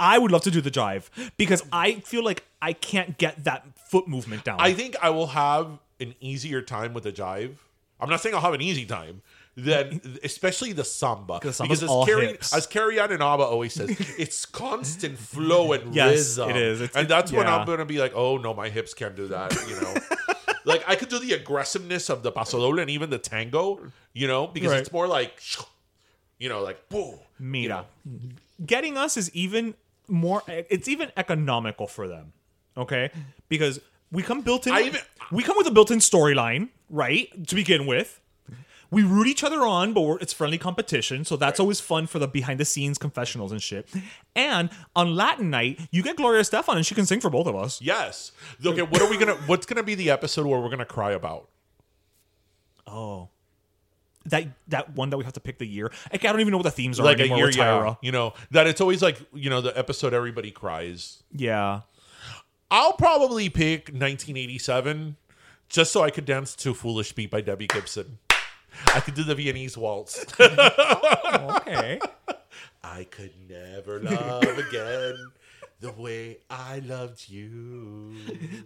I would love to do the jive because I feel like I can't get that foot movement down. I think I will have an easier time with the jive I'm not saying I'll have an easy time. Then, especially the samba, because as Carrie, as Carrie Ann Inaba always says, it's constant flow and Yes, rhythm. it is. It's- and that's when yeah. I'm gonna be like, oh no, my hips can't do that. You know, like I could do the aggressiveness of the pasodoble and even the tango. You know, because Right. it's more like, you know, like boom. Mira. Getting us is even more it's even economical for them. Okay? Because we come built in even- we come with a built-in storyline, right? To begin with. We root each other on, but we're, it's friendly competition, so that's always fun for the behind the scenes confessionals and shit. And on Latin night, you get Gloria Estefan and she can sing for both of us. Yes. Okay. What are we gonna? What's gonna be the episode where we're gonna cry about? Oh. That that one that we have to pick the year. Like, I don't even know what the themes are Like a anymore year, with yeah. Tyra. You know that it's always like you know the episode everybody cries. Yeah. I'll probably pick 1987 just so I could dance to "Foolish Beat" by Debbie Gibson. I could do the Viennese waltz. Okay. I could never love again the way I loved you.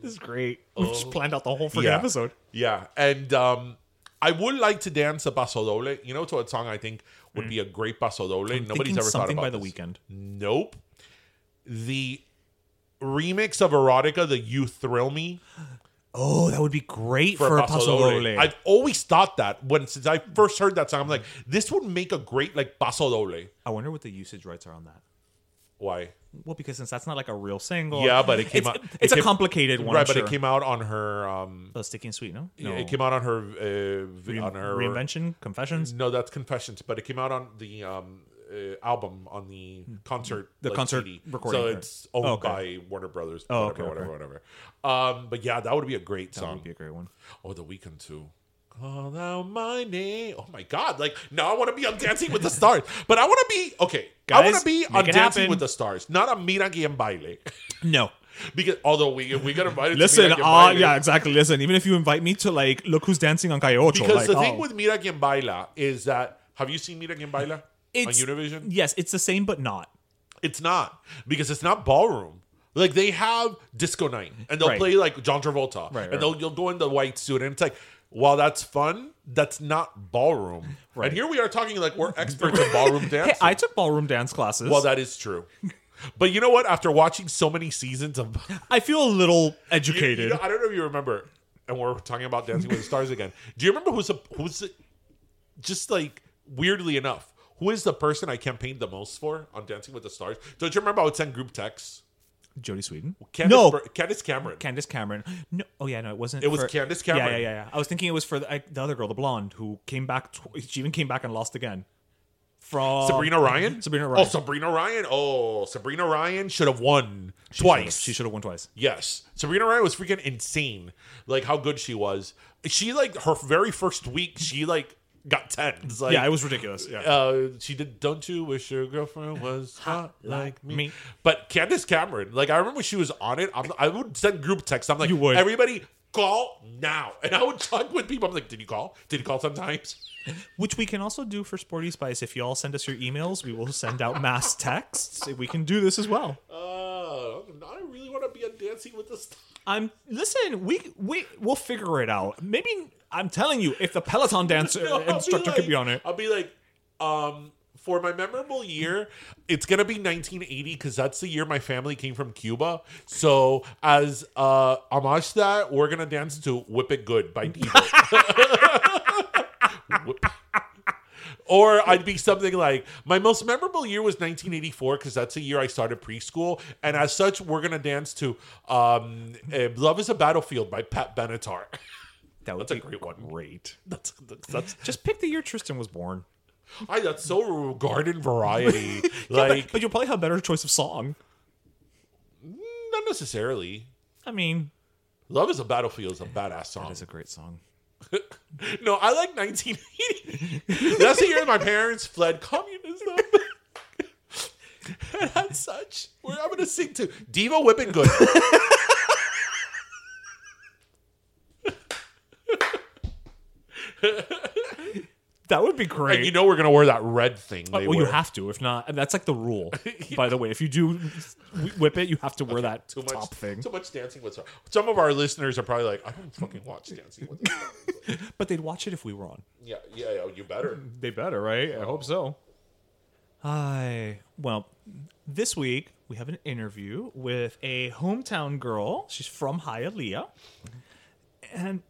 this is great. We just planned out the whole freaking Yeah. episode. Yeah, and um, I would like to dance a paso doble. You know, to a song I think would be a great paso doble. Nobody's ever thought about by the this. Weeknd. Nope. The remix of erotica, the "You Thrill Me" Oh, that would be great for, for, a paso doble. I've always thought that when since I first heard that song, I'm like, this would make a great like paso doble. I wonder what the usage rights are on that. Why? Well, because since that's not like a real single. Yeah, but it came it's, out. It's it a came- complicated one, right? I'm But sure. it came out on her. um Oh, sticky and sweet, no? yeah. It came out on her. Uh, Re- on her reinvention, confessions. No, that's Confessions, but it came out on the um, uh, album on the concert, The like, concert CD. recording, So it's owned Oh, okay. by Warner Brothers. Oh, whatever, okay, whatever, whatever. Um, but yeah, that would be a great That song. would be a great one. Oh, the Weeknd too. Call out my name. Oh my god! Like now, I want to be on Dancing with the Stars, but I want to be okay. I want to be make on it Dancing happen. with the Stars, not a Mira Quien Baila. No. because although we we got invited, Listen, to Mira Quien uh, Baila, yeah, exactly. Listen, even if you invite me to like, look who's dancing on Calle Ocho. Because like, the thing oh. with Mira Quien Baila is that have you seen Mira Quien Baila on Univision? Yes, it's the same, but not. It's not because it's not ballroom. Like they have disco night, and they'll Right. play like John Travolta, Right, and they'll you'll go in the white suit, and it's like, while that's fun, that's not ballroom. Right. And here we are talking like we're experts in ballroom dance. Hey, I took ballroom dance classes. well, that is true. But you know what? After watching so many seasons of, I feel a little You- educated. you know, I don't know if you remember, and we're talking about Dancing with the Stars again. Do you remember who's the, who's the, just like weirdly enough, who is the person I campaigned the most for on Dancing with the Stars? Don't you remember I would send group texts? Jodie Sweetin. Candace, no, Bur- Candace Cameron. Candace Cameron. No, oh yeah, no, it wasn't. It was for- Candace Yeah, Cameron. yeah, yeah, yeah. I was thinking it was for the, I, the other girl, the blonde, who came back. Tw- she even came back and lost again. From Sabrina Bryan. Sabrina oh, Bryan. Oh, Sabrina Bryan. Oh, Sabrina Bryan should have won She twice. should've- She should have won twice. Yes, Sabrina Bryan was freaking insane. Like how good she was. She like her very first week. She like got tens. Like, yeah, it was ridiculous. Yeah. Uh, she did. Don't you wish your girlfriend was hot like me? me. But Candace Cameron, like I remember she was on it. I'm, I would send group texts. I'm like, You would. everybody call now, and I would talk with people. I'm like, did you call? Did you call sometimes? Which we can also do for Sporty Spice. If you all send us your emails, we will send out mass texts. We can do this as well. Uh, I really want to be on Dancing with the Stars. I'm listen. We we we'll figure it out. Maybe I'm telling you, if the Peloton dance No, instructor like- could be on it. I'll be like, um, for my memorable year, it's gonna be 1980 because that's the year my family came from Cuba. So as uh homage to that, we're gonna dance to "Whip It Good" by Devo. Or I'd be something like my most memorable year was 1984 because that's the year I started preschool, and as such, we're gonna dance to um, uh, "Love Is a Battlefield" by Pat Benatar. That would That's a great one. Great. That's that's, that's Just pick the year Tristan was born. I that's so garden variety. Yeah, like but, but you'll probably have better choice of song. Mm, not necessarily. I mean, Love is a battlefield is a badass song. that is a great song. no, I like 1980. That's the year my parents fled communism. and as such, we're, I'm gonna sing to Devo Whipping Good. That would be great. And you know we're gonna wear that red thing. Uh, they well, you wear. have to. If not, and that's like the rule. By the way, if you do whip it, you have to wear that too much top thing. Too much dancing with stars. Some of our listeners are probably like, I don't fucking watch Dancing with Stars. But they'd watch it if we were on. yeah, yeah, yeah, you better. They better, right? I hope so. Hi. Well, this week we have an interview with a hometown girl. She's from Hialeah. And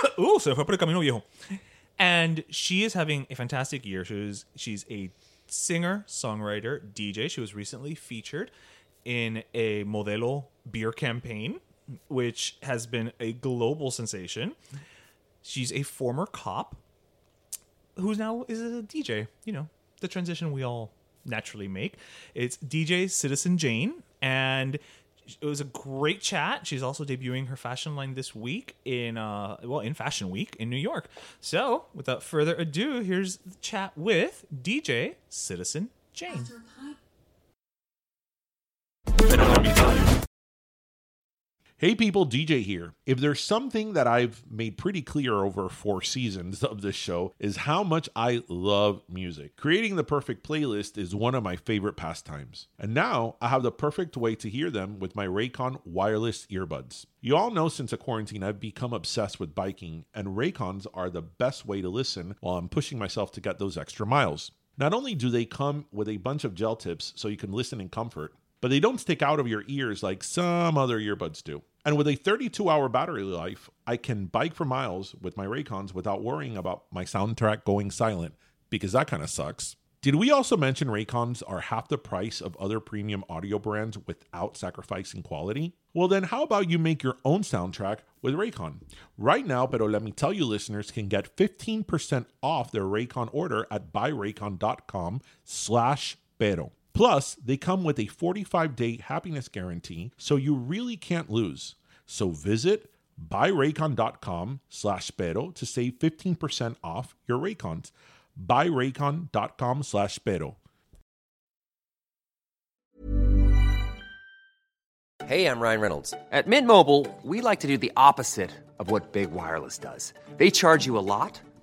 Ooh, se fue por el camino viejo. And she is having a fantastic year. She's she's a singer, songwriter, DJ. She was recently featured in a Modelo beer campaign, which has been a global sensation. She's a former cop who now is a DJ. You know, the transition we all naturally make. It's DJ Citizen Jane, and it was a great chat. She's also debuting her fashion line this week in uh well in Fashion Week in New York. So, without further ado, here's the chat with DJ Citizen Jane. Hey people, DJ here. If there's something that I've made pretty clear over four seasons of this show is how much I love music. Creating the perfect playlist is one of my favorite pastimes. And now I have the perfect way to hear them with my Raycon wireless earbuds. You all know since the quarantine I've become obsessed with biking, and Raycons are the best way to listen while I'm pushing myself to get those extra miles. Not only do they come with a bunch of gel tips so you can listen in comfort, but they don't stick out of your ears like some other earbuds do. And with a 32 hour battery life, I can bike for miles with my Raycons without worrying about my soundtrack going silent because that kind of sucks. Did we also mention Raycons are half the price of other premium audio brands without sacrificing quality? Well, then, how about you make your own soundtrack with Raycon? Right now, Pero let me tell you, listeners can get 15% off their Raycon order at buyraycon.com slash pero. Plus, they come with a 45 day happiness guarantee, so you really can't lose. So visit buyraycon.com slash pero to save 15% off your Raycons. Buyraycon.com slash pero. Hey, I'm Ryan Reynolds. At Mint Mobile, we like to do the opposite of what Big Wireless does. They charge you a lot,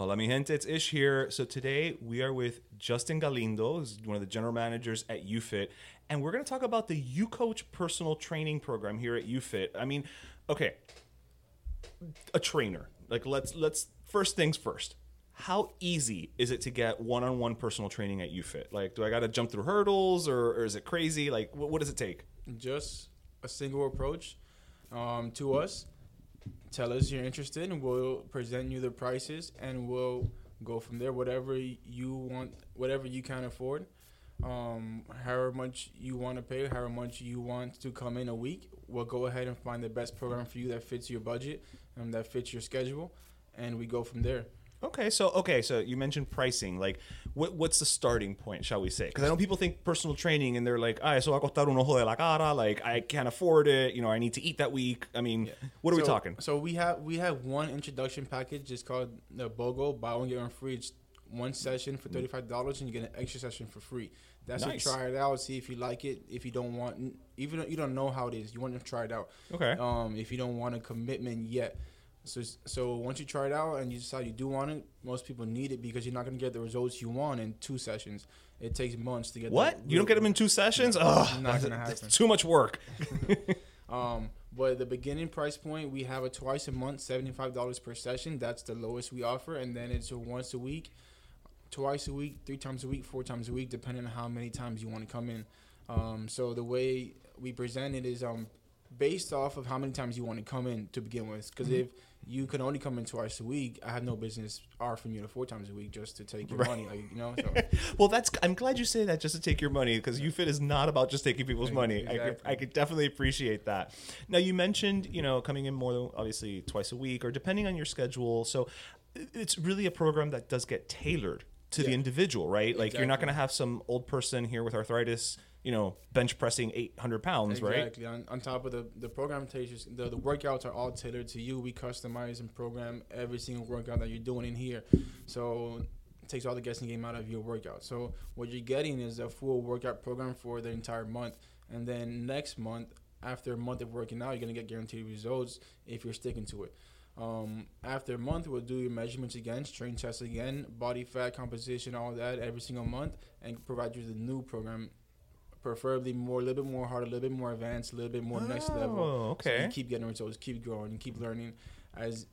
Hola, mi gente, it's Ish here. So today we are with Justin Galindo, who's one of the general managers at YouFit, and we're going to talk about the UCoach personal training program here at YouFit. I mean, okay, a trainer. Like let's let's first things first. How easy is it to get one-on-one personal training at YouFit? Like, do I got to jump through hurdles, or, or is it crazy? Like, what, what does it take? just a single approach um, to us. Tell us you're interested, and we'll present you the prices, and we'll go from there. Whatever you want, whatever you can afford, um, however much you want to pay, however much you want to come in a week, we'll go ahead and find the best program for you that fits your budget and that fits your schedule, and we go from there. Okay, so okay, so you mentioned pricing. Like, what what's the starting point, shall we say? Because I know people think personal training, and they're like, "Ah, so costar un ojo de la cara." Like, I can't afford it. You know, I need to eat that week. I mean, what are we talking? So we have we have one introduction package. It's called the BOGO Buy One Get One Free. It's one session for thirty five dollars, and you get an extra session for free. That's Nice. to try it out, see if you like it. If you don't want, even you don't know how it is, you want to try it out. Okay. Um, if you don't want a commitment yet. So, so once you try it out and you decide you do want it, most people need it because you're not going to get the results you want in two sessions. It takes months to get. What? You don't get them in two sessions? Ugh, not gonna happen. too much work. Um, but the beginning price point, we have a twice a month, seventy five dollars per session. That's the lowest we offer, and then it's a once a week, twice a week, three times a week, four times a week, depending on how many times you want to come in. Um, so the way we present it is um, based off of how many times you want to come in to begin with. Because Mhm. if you can only come in twice a week, I have no business offering you to four times a week just to take your Right. money. Like you know, so well, that's. I'm glad you say that just to take your money because YouFit is not about just taking people's money. I could, exactly. I could definitely appreciate that. Now, you mentioned you know coming in more than obviously twice a week or depending on your schedule. So it's really a program that does get tailored to the individual, right? Like you're not going to have some old person here with arthritis, you know, bench pressing 800 pounds, right? Exactly. On, on top of the the program takes the, the workouts are all tailored to you. We customize and program every single workout that you're doing in here. So it takes all the guessing game out of your workout. So what you're getting is a full workout program for the entire month. And then next month, after a month of working out, you're gonna get guaranteed results if you're sticking to it. Um, after a month, we'll do your measurements again, strain tests again, body fat composition, all that every single month, and provide you the new program preferably more, a little bit more hard, a little bit more advanced, a little bit more next level. Oh, So okay. you keep getting results, keep growing, keep learning. As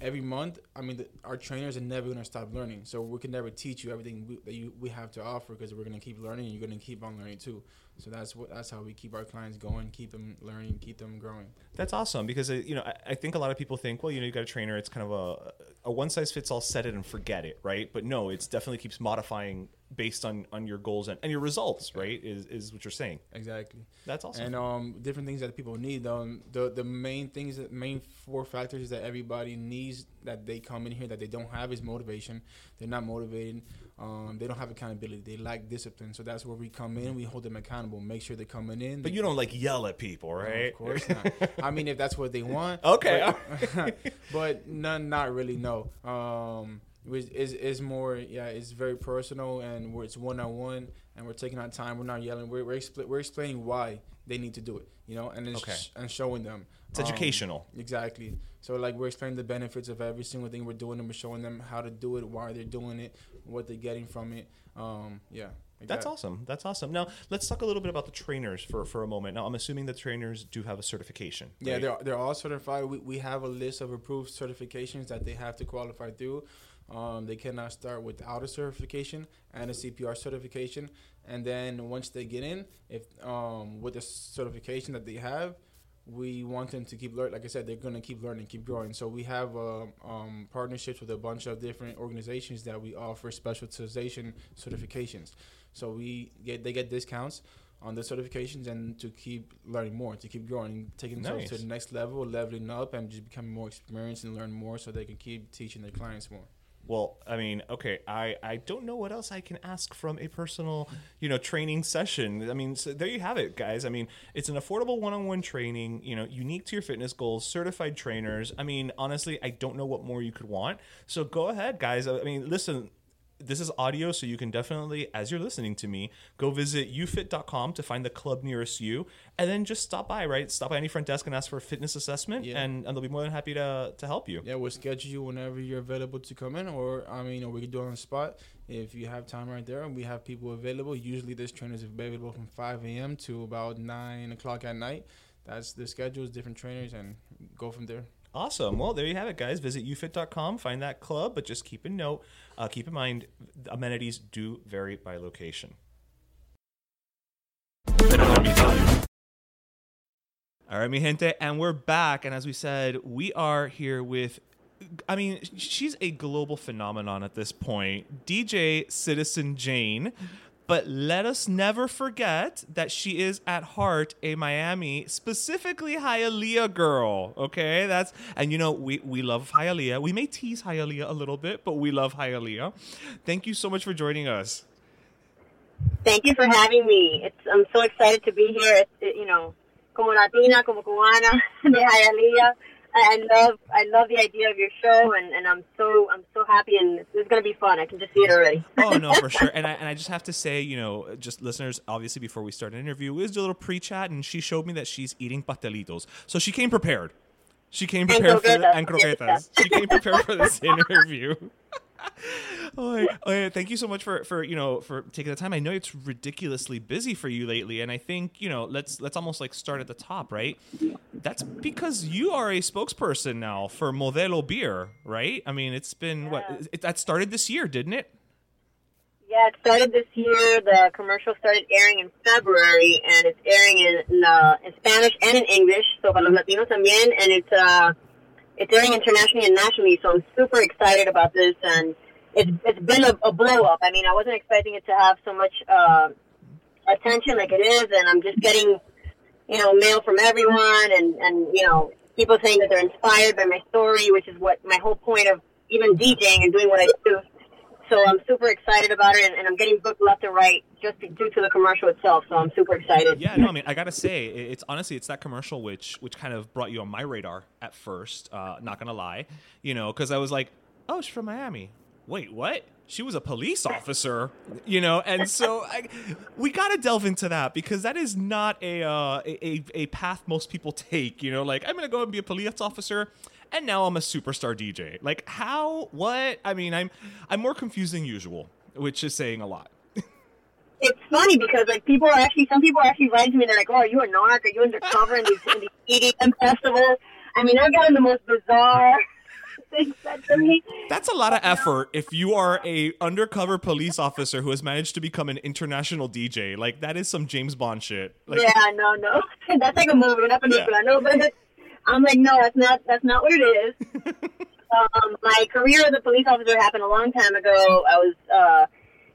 every month, I mean, the, our trainers are never gonna stop learning. So we can never teach you everything we, that you, we have to offer because we're gonna keep learning, and you're gonna keep on learning too. So that's what that's how we keep our clients going, keep them learning, keep them growing. That's awesome because uh, you know I, I think a lot of people think well you know you got a trainer it's kind of a a one size fits all set it and forget it right but no it's definitely keeps modifying based on on your goals and, and your results right is is what you're saying Exactly. That's awesome. And um, different things that people need. Um, the the main things, that main four factors that everybody needs that they come in here that they don't have is motivation. They're not motivated. Um, they don't have accountability. They lack discipline. So that's where we come in. We hold them accountable. Make sure they're coming in. but you don't like yell at people right Of course not. I mean, if that's what they want. Okay. But, but none, not really. No. Um, is it's more. Yeah, it's very personal, and it's one on one, and we're taking our time. We're not yelling. We're we're, expl- we're explaining why they need to do it. You know, and it's Okay. and showing them. It's educational. Exactly. So like we're explaining the benefits of every single thing we're doing, and we're showing them how to do it, why they're doing it, what they're getting from it. Um, yeah. like That's that. awesome. That's awesome. Now let's talk a little bit about the trainers for for a moment. Now I'm assuming the trainers do have a certification. Yeah, they're they're all certified. We, we have a list of approved certifications that they have to qualify through. Um, they cannot start without a certification and a CPR certification. And then once they get in, if um, with the certification that they have, we want them to keep learning. Like I said, they're gonna keep learning, keep growing. So we have uh, um, partnerships with a bunch of different organizations that we offer specialization certifications. So we get they get discounts on the certifications and to keep learning more, to keep growing, taking themselves to the next level, leveling up, and just becoming more experienced and learn more, so they can keep teaching their clients more. Well, I mean, okay, I, I don't know what else I can ask from a personal, you know, training session. I mean, so there you have it, guys. I mean, it's an affordable one-on-one training, you know, unique to your fitness goals, certified trainers. I mean, honestly, I don't know what more you could want. So go ahead, guys. I mean, listen, this is audio, so you can definitely, as you're listening to me, go visit youfit.com to find the club nearest you, and then just stop by, right? Stop by any front desk and ask for a fitness assessment, Yeah. and, and they'll be more than happy to, to help you. Yeah, we'll schedule you whenever you're available to come in, or I mean, or we can do it on the spot if you have time right there. And we have people available. Usually, this trainer is available from 5 a.m. to about 9 o'clock at night. That's the schedules, different trainers, and go from there. Awesome. Well, there you have it, guys. Visit youfit.com, find that club, but just keep a note. Uh, keep in mind, amenities do vary by location. All right, mi gente, and we're back. And as we said, we are here with, I mean, she's a global phenomenon at this point, DJ Citizen Jane. But let us never forget that she is at heart a Miami, specifically Hialeah girl. Okay, that's and you know we we love Hialeah. We may tease Hialeah a little bit, but we love Hialeah. Thank you so much for joining us. Thank you for having me. It's, I'm so excited to be here. It's, it, you know, como Latina, como cubana de Hialeah. I love, I love the idea of your show, and, and I'm so, I'm so happy, and it's gonna be fun. I can just see it already. oh no, for sure. And I and I just have to say, you know, just listeners, obviously before we start an interview, we just do a little pre-chat, and she showed me that she's eating pastelitos, so she came prepared. She came And prepared for the, and croquetas. She came prepared for this interview. oh, yeah. Oh, thank you so much for for you know for taking the time. I know it's ridiculously busy for you lately, and I think you know let's let's almost like start at the top, right? That's because you are a spokesperson now for Modelo Beer, right? I mean, it's been what it, that started this year, didn't it? Yeah, it started this year. The commercial started airing in February, and it's airing in uh, in Spanish and in English, so para los latinos también, and it's uh, it's airing internationally and nationally. So I'm super excited about this, and it's it's been a, a blow up. I mean, I wasn't expecting it to have so much uh, attention like it is, and I'm just getting you know mail from everyone, and and you know people saying that they're inspired by my story, which is what my whole point of even DJing and doing what I do. So I'm super excited about it, and, and I'm getting booked left and right just due to the commercial itself. So I'm super excited. Yeah, no, I mean, I gotta say, it's honestly, it's that commercial which which kind of brought you on my radar at first. Uh, not gonna lie, you know, because I was like, oh, she's from Miami. Wait, what? She was a police officer, you know, and so I, we gotta delve into that because that is not a, uh, a a a path most people take. You know, like I'm gonna go and be a police officer. And now I'm a superstar DJ. Like how? What? I mean, I'm I'm more confused than usual, which is saying a lot. It's funny because like people are actually some people are actually writing to me. They're like, "Oh, are you a narc? Are you undercover in these, in these EDM festivals?" I mean, I've gotten the most bizarre things said to me. That's a lot of effort if you are a undercover police officer who has managed to become an international DJ. Like that is some James Bond shit. Like, yeah, no, no, that's like a movie, una película. No, but I'm like, no, that's not that's not what it is. um, my career as a police officer happened a long time ago. I was, uh,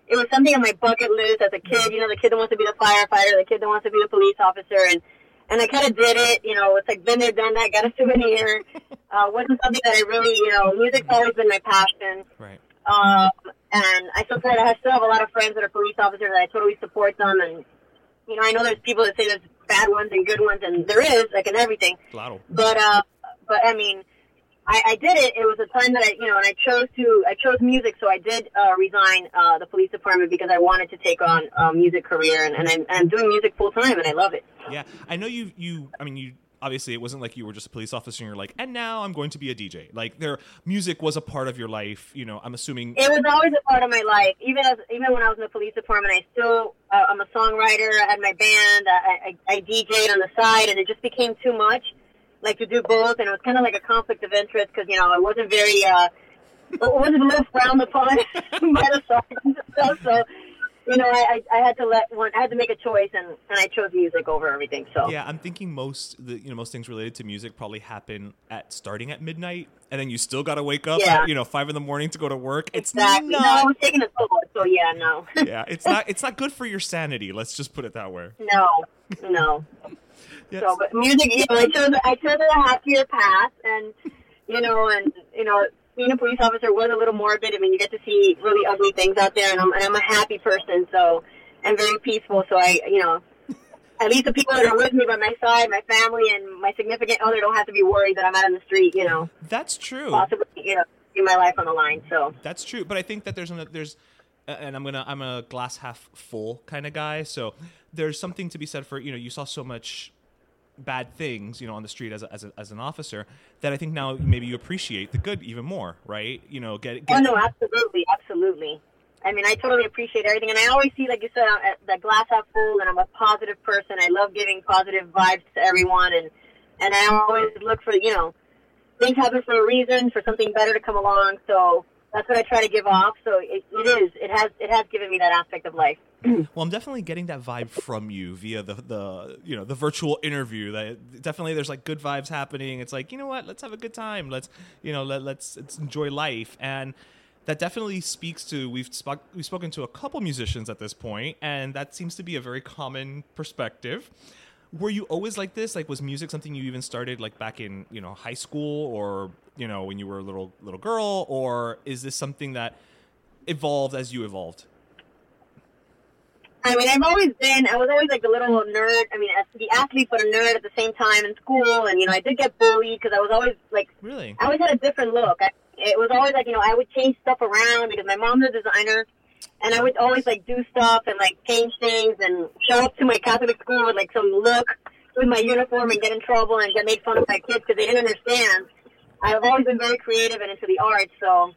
it was something on my bucket list as a kid. You know, the kid that wants to be the firefighter, the kid that wants to be the police officer, and and I kind of did it. You know, it's like been there, done that. Got a souvenir. Uh, wasn't something that I really, you know, music's always been my passion. Right. Um, and I support. I still have a lot of friends that are police officers. And I totally support them. And you know, I know there's people that say there's bad ones and good ones, and there is, like in everything. Claro. But uh, but I mean, I, I did it. It was a time that I, you know, and I chose to, I chose music, so I did uh, resign uh, the police department because I wanted to take on a music career, and, and I'm, I'm doing music full time, and I love it. Yeah, I know you. You, I mean, you. Obviously, it wasn't like you were just a police officer and you're like, and now I'm going to be a DJ. Like, their music was a part of your life. You know, I'm assuming. It was always a part of my life, even as even when I was in the police department. I still, uh, I'm a songwriter. I had my band. I, I, I DJ'd on the side, and it just became too much, like to do both. And it was kind of like a conflict of interest because you know it wasn't very, uh, it wasn't little frowned upon by the sergeants and stuff. So, you know, I, I, I had to let one, I had to make a choice, and, and I chose music over everything. So Yeah, I'm thinking most the you know most things related to music probably happen at starting at midnight, and then you still got to wake up Yeah. at you know five in the morning to go to work. It's exactly. No, I not. was taking a toll. So yeah, no, yeah, it's not. It's not good for your sanity. Let's just put it that way. no, no. Yes. So, but music, you know, I chose I chose a happier path, and you know, and you know, being a police officer was a little morbid. I mean, you get to see really ugly things out there, and I'm and I'm a happy person, so I'm very peaceful. So I, you know, at least the people that are with me by my side, my family, and my significant other don't have to be worried that I'm out on the street. You know, That's true. possibly, you know, putting my life on the line. So That's true, but I think that there's an, there's, and I'm gonna I'm a glass half full kind of guy. So there's something to be said for you know you saw so much bad things you know on the street as a, as, a, as an officer that I think now maybe you appreciate the good even more, right? You know, get, get Oh no, absolutely, absolutely. I mean, I totally appreciate everything, and I always see, like you said, uh, the glass half full, and I'm a positive person. I love giving positive vibes to everyone, and and I always look for, you know, things happen for a reason, for something better to come along. So that's what I try to give off. So it, it is, it has, it has given me that aspect of life. Well, I'm definitely getting that vibe from you via the the you know the virtual interview. That definitely there's like good vibes happening. It's like you know what, let's have a good time. Let's you know let, let's let's enjoy life and. That definitely speaks to we've spoke, we've spoken to a couple musicians at this point, and that seems to be a very common perspective. Were you always like this? Like, was music something you even started like back in you know high school, or you know when you were a little little girl, or is this something that evolved as you evolved? I mean, I've always been, I was always like the little nerd. I mean, the athlete, but a nerd at the same time in school. And, you know, I did get bullied because I was always like, Really? I always had a different look. I, it was always like, you know, I would change stuff around because my mom's a designer. And I would always like do stuff and like change things and show up to my Catholic school with like some look with my uniform and get in trouble and get made fun of by kids because they didn't understand. I've always been very creative and into the arts, so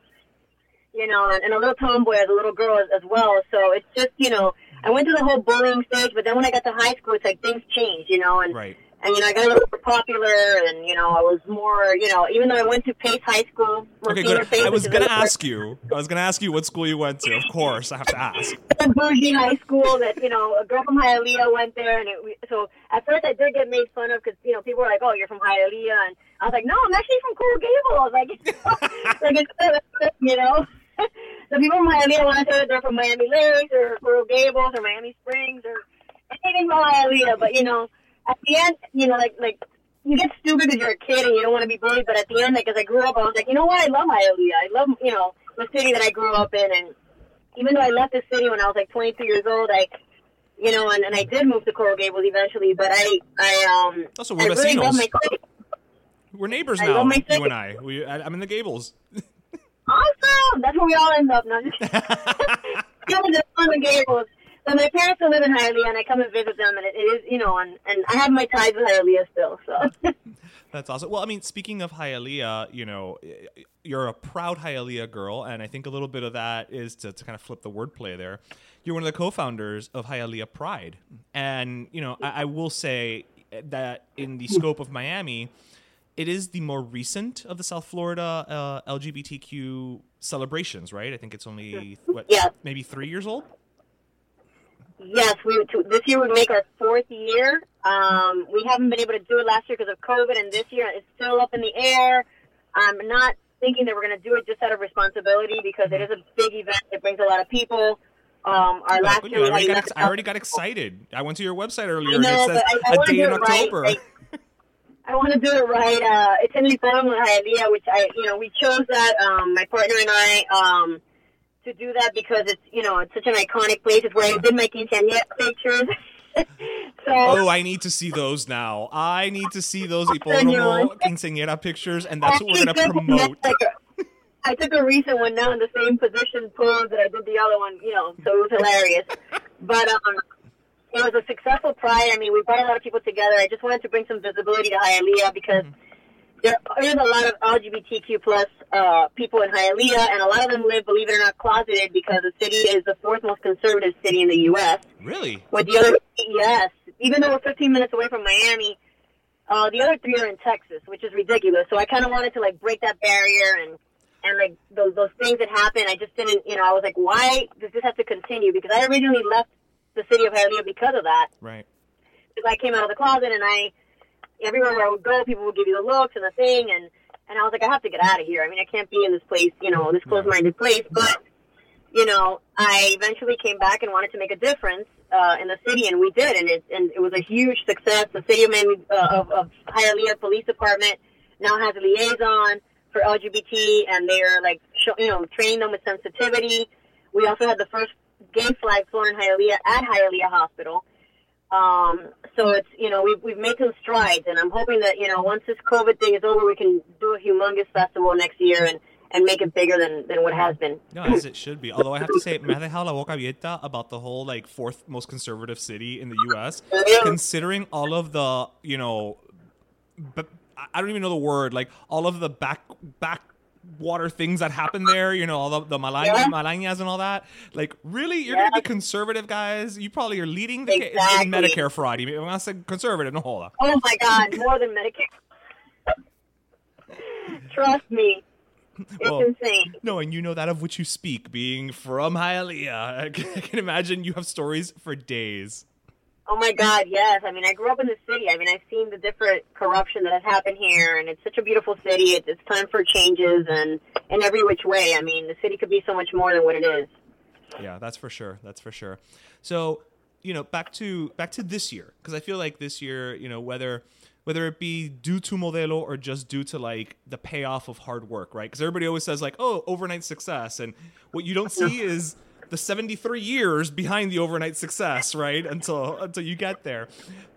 you know, and, and a little tomboy as a little girl as, as well. So it's just, you know, I went through the whole bullying stage, but then when I got to high school, it's like things changed, you know, and Right. And you know I got a little more popular, and you know I was more, you know, even though I went to Pace High School, Okay, good. Pace, I was gonna ask you. I was gonna ask you what school you went to. Of course, I have to ask. a bougie high school that you know a girl from Hialeah went there, and it, so at first I did get made fun of because you know people were like, "Oh, you're from Hialeah," and I was like, "No, I'm actually from Coral Gables." Like, like it's, you know, the people from Hialeah want to say that they're from Miami Lakes or Coral Gables or Miami Springs or anything from Hialeah, but you know, at the end, you know, like like. You get stupid because you're a kid and you don't want to be bullied, but at the end, like as I grew up, I was like, you know what? I love Hialeah. I love, you know, the city that I grew up in, and even though I left the city when I was like 22 years old, I, you know, and, and I did move to Coral Gables eventually, but I, I, um, Also, we're really love my city. We're neighbors I now. You city. and I. We. I, I'm in the Gables. Awesome! That's where we all end up. No, just just on the Gables. So my parents still live in Hialeah, and I come and visit them, and it, it is, you know, and, and I have my ties with Hialeah still, so. That's awesome. Well, I mean, speaking of Hialeah, you know, you're a proud Hialeah girl, and I think a little bit of that is to, to kind of flip the wordplay there. You're one of the co-founders of Hialeah Pride, and you know, I, I will say that in the scope of Miami, it is the more recent of the South Florida uh, LGBTQ celebrations, right? I think it's only what, Yeah. maybe three years old. Yes, we to, this year would make our fourth year. Um, we haven't been able to do it last year because of COVID, and this year it's still up in the air. I'm not thinking that we're going to do it just out of responsibility because it is a big event. It brings a lot of people. Um, our Oh, last year I, already got ex- I already got excited. I went to your website earlier, I and it says I, I a date in it right. October. I want to do it right. Uh, it's in Licon with Hialeah, which I, you know, we chose that. Um, my partner and I, um, to do that because it's, you know, it's such an iconic place. It's where I did my quinceañera pictures. so Oh, I need to see those now. I need to see those Hipódromo quinceañera pictures, and that's what we're gonna promote. Like, I took a recent one now in the same position pose that I did the other one, you know, so it was hilarious. But um, it was a successful pride. I mean, we brought a lot of people together. I just wanted to bring some visibility to Hialeah because there is a lot of LGBTQ plus uh, people in Hialeah, and a lot of them live, believe it or not, closeted because the city is the fourth most conservative city in the U.S. Really? With the other, yes, even though we're 15 minutes away from Miami, uh, the other three are in Texas, which is ridiculous. So I kind of wanted to like break that barrier and and like those those things that happened. I just didn't, you know, I was like, why does this have to continue? Because I originally left the city of Hialeah because of that. Right. Because I came out of the closet and I, everywhere where I would go, people would give you the looks and the thing, and and I was like, I have to get out of here. I mean, I can't be in this place, you know, this closed-minded place. But you know, I eventually came back and wanted to make a difference uh, in the city, and we did, and it and it was a huge success. The city of Miami uh, of, of Hialeah Police Department now has a liaison for LGBT, and they're like, show, you know, training them with sensitivity. We also had the first gay flag flown in Hialeah at Hialeah Hospital. Um, so it's you know we've we've made some strides, and I'm hoping that you know once this COVID thing is over, we can do a humongous festival next year and and make it bigger than than what has been. No, as it should be. Although I have to say, me ha la boca abierta about the whole like fourth most conservative city in the U.S. Considering all of the, you know, but I don't even know the word, like all of the back back water things that happen there, you know, all the, the malañas, Yeah. malañas and all that. Like, really, you're Yeah. gonna be conservative, guys? You probably are leading the Exactly. in Medicare fraud. When I say conservative, no hold on. Oh my God, more than Medicare. Trust me, it's Well, insane. No, and you know that of which you speak, being from Hialeah. I can, I can imagine you have stories for days. Oh my God, yes. I mean, I grew up in the city. I mean, I've seen the different corruption that has happened here, and it's such a beautiful city. It's, it's time for changes, and in every which way. I mean, the city could be so much more than what it is. Yeah, that's for sure. That's for sure. So, you know, back to back to this year because I feel like this year, you know, whether whether it be due to Modelo or just due to like the payoff of hard work, right? Because everybody always says like, "Oh, overnight success," and what you don't see is the 73 years behind the overnight success, right? Until until you get there.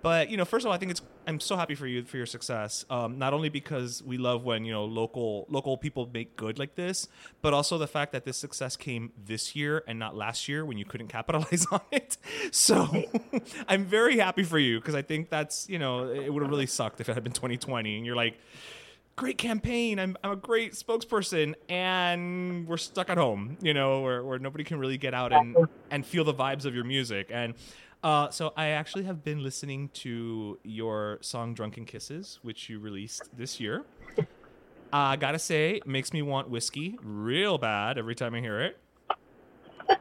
But you know, first of all, I think it's I'm so happy for you for your success. Um, not only because we love when you know local local people make good like this, but also the fact that this success came this year and not last year when you couldn't capitalize on it. So I'm very happy for you because I think that's you know it would have really sucked if it had been 2020 and you're like great campaign. I'm, I'm a great spokesperson, and we're stuck at home, you know, where, where nobody can really get out and, and feel the vibes of your music. And Uh, so I actually have been listening to your song "Drunken Kisses," which you released this year. I gotta say, makes me want whiskey real bad every time I hear it.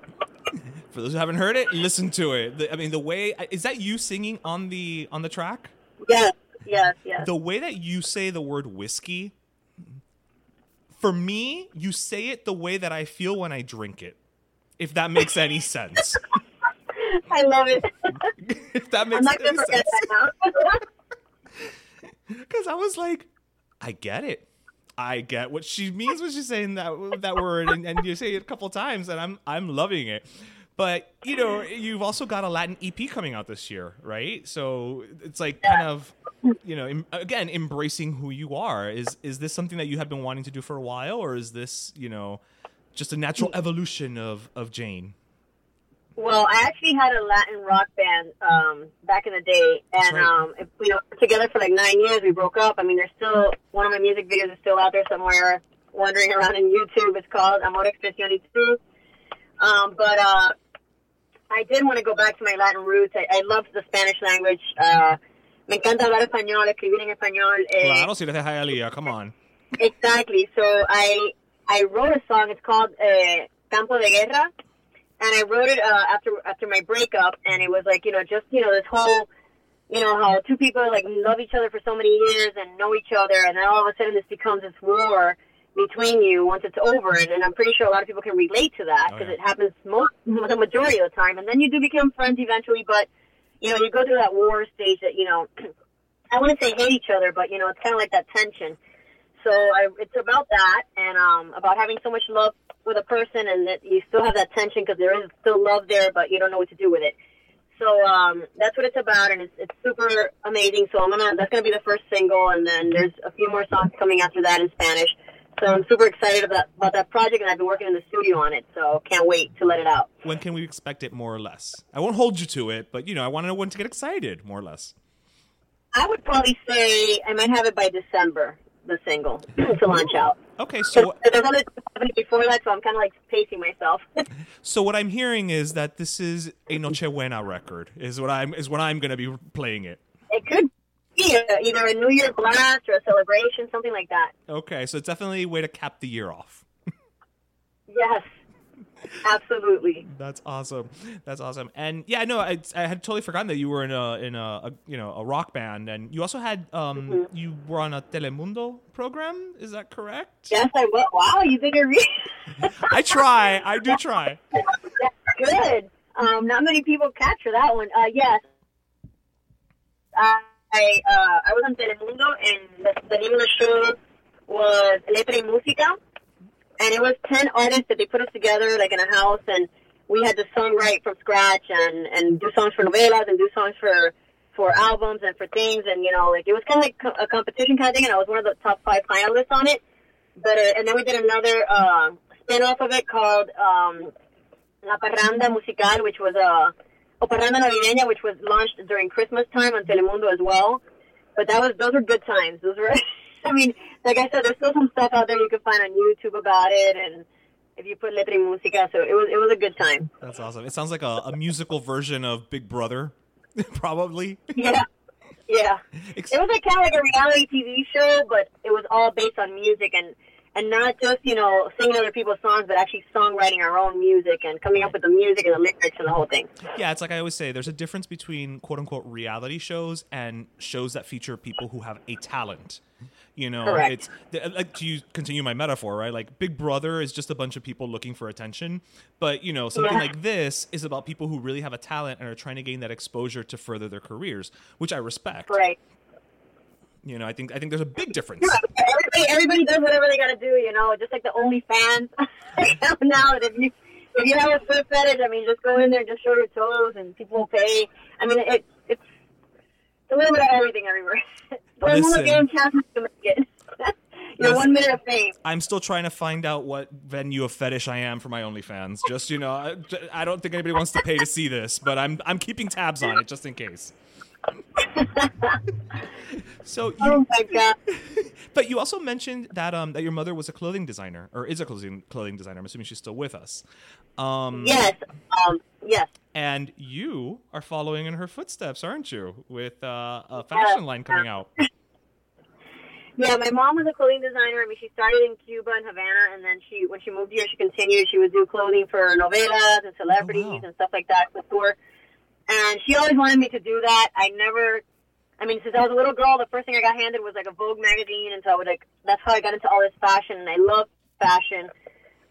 For those who haven't heard it, listen to it. The- I mean, the way is that you singing on the on the track? Yes, yes, yes. The way that you say the word whiskey, for me, you say it the way that I feel when I drink it. If that makes any sense. I love it. if that makes any sense. Because I was like, I get it. I get what she means when she's saying that that word, and, and you say it a couple times, and I'm I'm loving it. But you know, you've also got a Latin EP coming out this year, right? So it's like kind of, you know, em- again, embracing who you are. Is is this something that you have been wanting to do for a while, or is this, you know, just a natural evolution of of Jane? Well, I actually had a Latin rock band um, back in the day, and right. um, if, we were together for like nine years. We broke up. I mean, there's still one of my music videos is still out there somewhere, wandering around in YouTube. It's called Amor Expresión y Tú. Um, but uh, I did want to go back to my Latin roots. I, I love the Spanish language. Uh, me encanta hablar español, escribir en español. Eh, Claro, si deja a come on. Exactly. So I I wrote a song. It's called uh, Campo de Guerra, and I wrote it uh, after after my breakup. And it was like you know just you know this whole you know how two people like love each other for so many years and know each other, and then all of a sudden this becomes this war between you once it's over. And, and I'm pretty sure a lot of people can relate to that because it happens most the majority of the time. And then you do become friends eventually, but you know you go through that war stage that you know. I wouldn't say hate each other, but you know, it's kind of like that tension. So I, it's about that, and um, about having so much love with a person, and that you still have that tension because there is still love there, but you don't know what to do with it. So um, that's what it's about, and it's, it's super amazing. So I'm gonna that's gonna be the first single, and then there's a few more songs coming after that in Spanish. So I'm super excited about about that project, and I've been working in the studio on it. So can't wait to let it out. When can we expect it, more or less? I won't hold you to it, but you know, I want to know when to get excited, more or less. I would probably say I might have it by December, the single to launch out. Okay, so There's other stuff happening before that, so I'm kind of like pacing myself. so what I'm hearing is that this is a Nochebuena record. Is what I'm is what I'm going to be playing it. It could be a, either a New Year blast or a celebration, something like that. Okay, so it's definitely a way to cap the year off. Yes, absolutely. That's awesome. That's awesome. And yeah, no, I, I had totally forgotten that you were in a in a, a you know a rock band, and you also had um Mm-hmm. you were on a Telemundo program. Is that correct? Yes, I was. Wow, you think I read? I try. I do try. Good. Um, not many people capture that one. Uh, yes. I I, uh, I was on Telemundo, and the, the name of the show was Letra y Música, and it was ten artists that they put us together like in a house, and we had to songwrite from scratch and and do songs for novelas and do songs for for albums and for things, and you know, like it was kind of like a competition kind of thing, and I was one of the top five finalists on it. But uh, and then we did another uh, spin off of it called um, La Parranda Musical, which was a o Parranda Navideña, which was launched during Christmas time on Telemundo as well. But that was those were good times. Those were, I mean, like I said, there's still some stuff out there you can find on YouTube about it, and if you put Letra y Música, so it was it was a good time. That's awesome. It sounds like a, a musical version of Big Brother, probably. Yeah. Yeah. It was like kind of like a reality TV show, but it was all based on music and and not just you know singing other people's songs, but actually songwriting our own music and coming up with the music and the lyrics and the whole thing. Yeah, it's like I always say. There's a difference between quote unquote reality shows and shows that feature people who have a talent. You know, Correct. it's uh, like to use, continue my metaphor, right? Like Big Brother is just a bunch of people looking for attention, but you know, something Yeah. like this is about people who really have a talent and are trying to gain that exposure to further their careers, which I respect. Right. You know, I think I think there's a big difference. Everybody, everybody does whatever they got to do, you know, just like the OnlyFans. now, that if you if you have a foot fetish, I mean, just go in there and just show your toes, and people will pay. I mean, it, it's a little bit of everything everywhere. Mundo Listen. chance to make it. Your one minute of fame. I'm still trying to find out what venue of fetish I am for my OnlyFans. Just you know, I, I don't think anybody wants to pay to see this, but I'm I'm keeping tabs on it just in case. so, you, Oh my god! but you also mentioned that um that your mother was a clothing designer or is a clothing clothing designer. I'm assuming she's still with us. Um, Yes, um, yes. And you are following in her footsteps, aren't you? With uh, a fashion line coming out. Yeah, my mom was a clothing designer. I mean, she started in Cuba and Havana, and then she, when she moved here, she continued. She would do clothing for novelas and celebrities Oh, wow. and stuff like that before. And she always wanted me to do that. I never, I mean, since I was a little girl, the first thing I got handed was like a Vogue magazine, and so I would like, that's how I got into all this fashion. And I love fashion.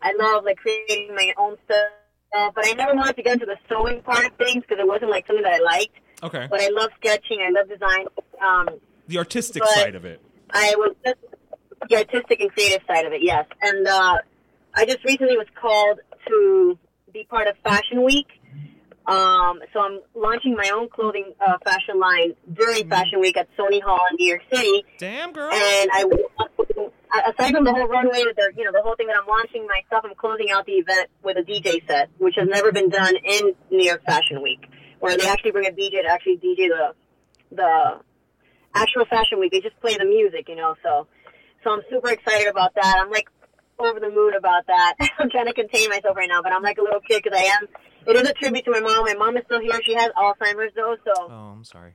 I love like creating my own stuff, but I never wanted to get into the sewing part of things because it wasn't like something that I liked. Okay. But I love sketching. I love design. Um, The artistic side of it. I was just the artistic and creative side of it, yes. And uh, I just recently was called to be part of Fashion Week. Um, so I'm launching my own clothing uh, fashion line during Fashion Week at Sony Hall in New York City. Damn, girl. And I, aside from the whole runway, the you know the whole thing that I'm launching myself, I'm closing out the event with a DJ set, which has never been done in New York Fashion Week, where they actually bring a DJ to actually DJ the the actual Fashion Week. They just play the music, you know. So, so I'm super excited about that. I'm like over the moon about that. I'm trying to contain myself right now, but I'm like a little kid because I am. It is a tribute to my mom. My mom is still here. She has Alzheimer's though, so Oh, I'm sorry.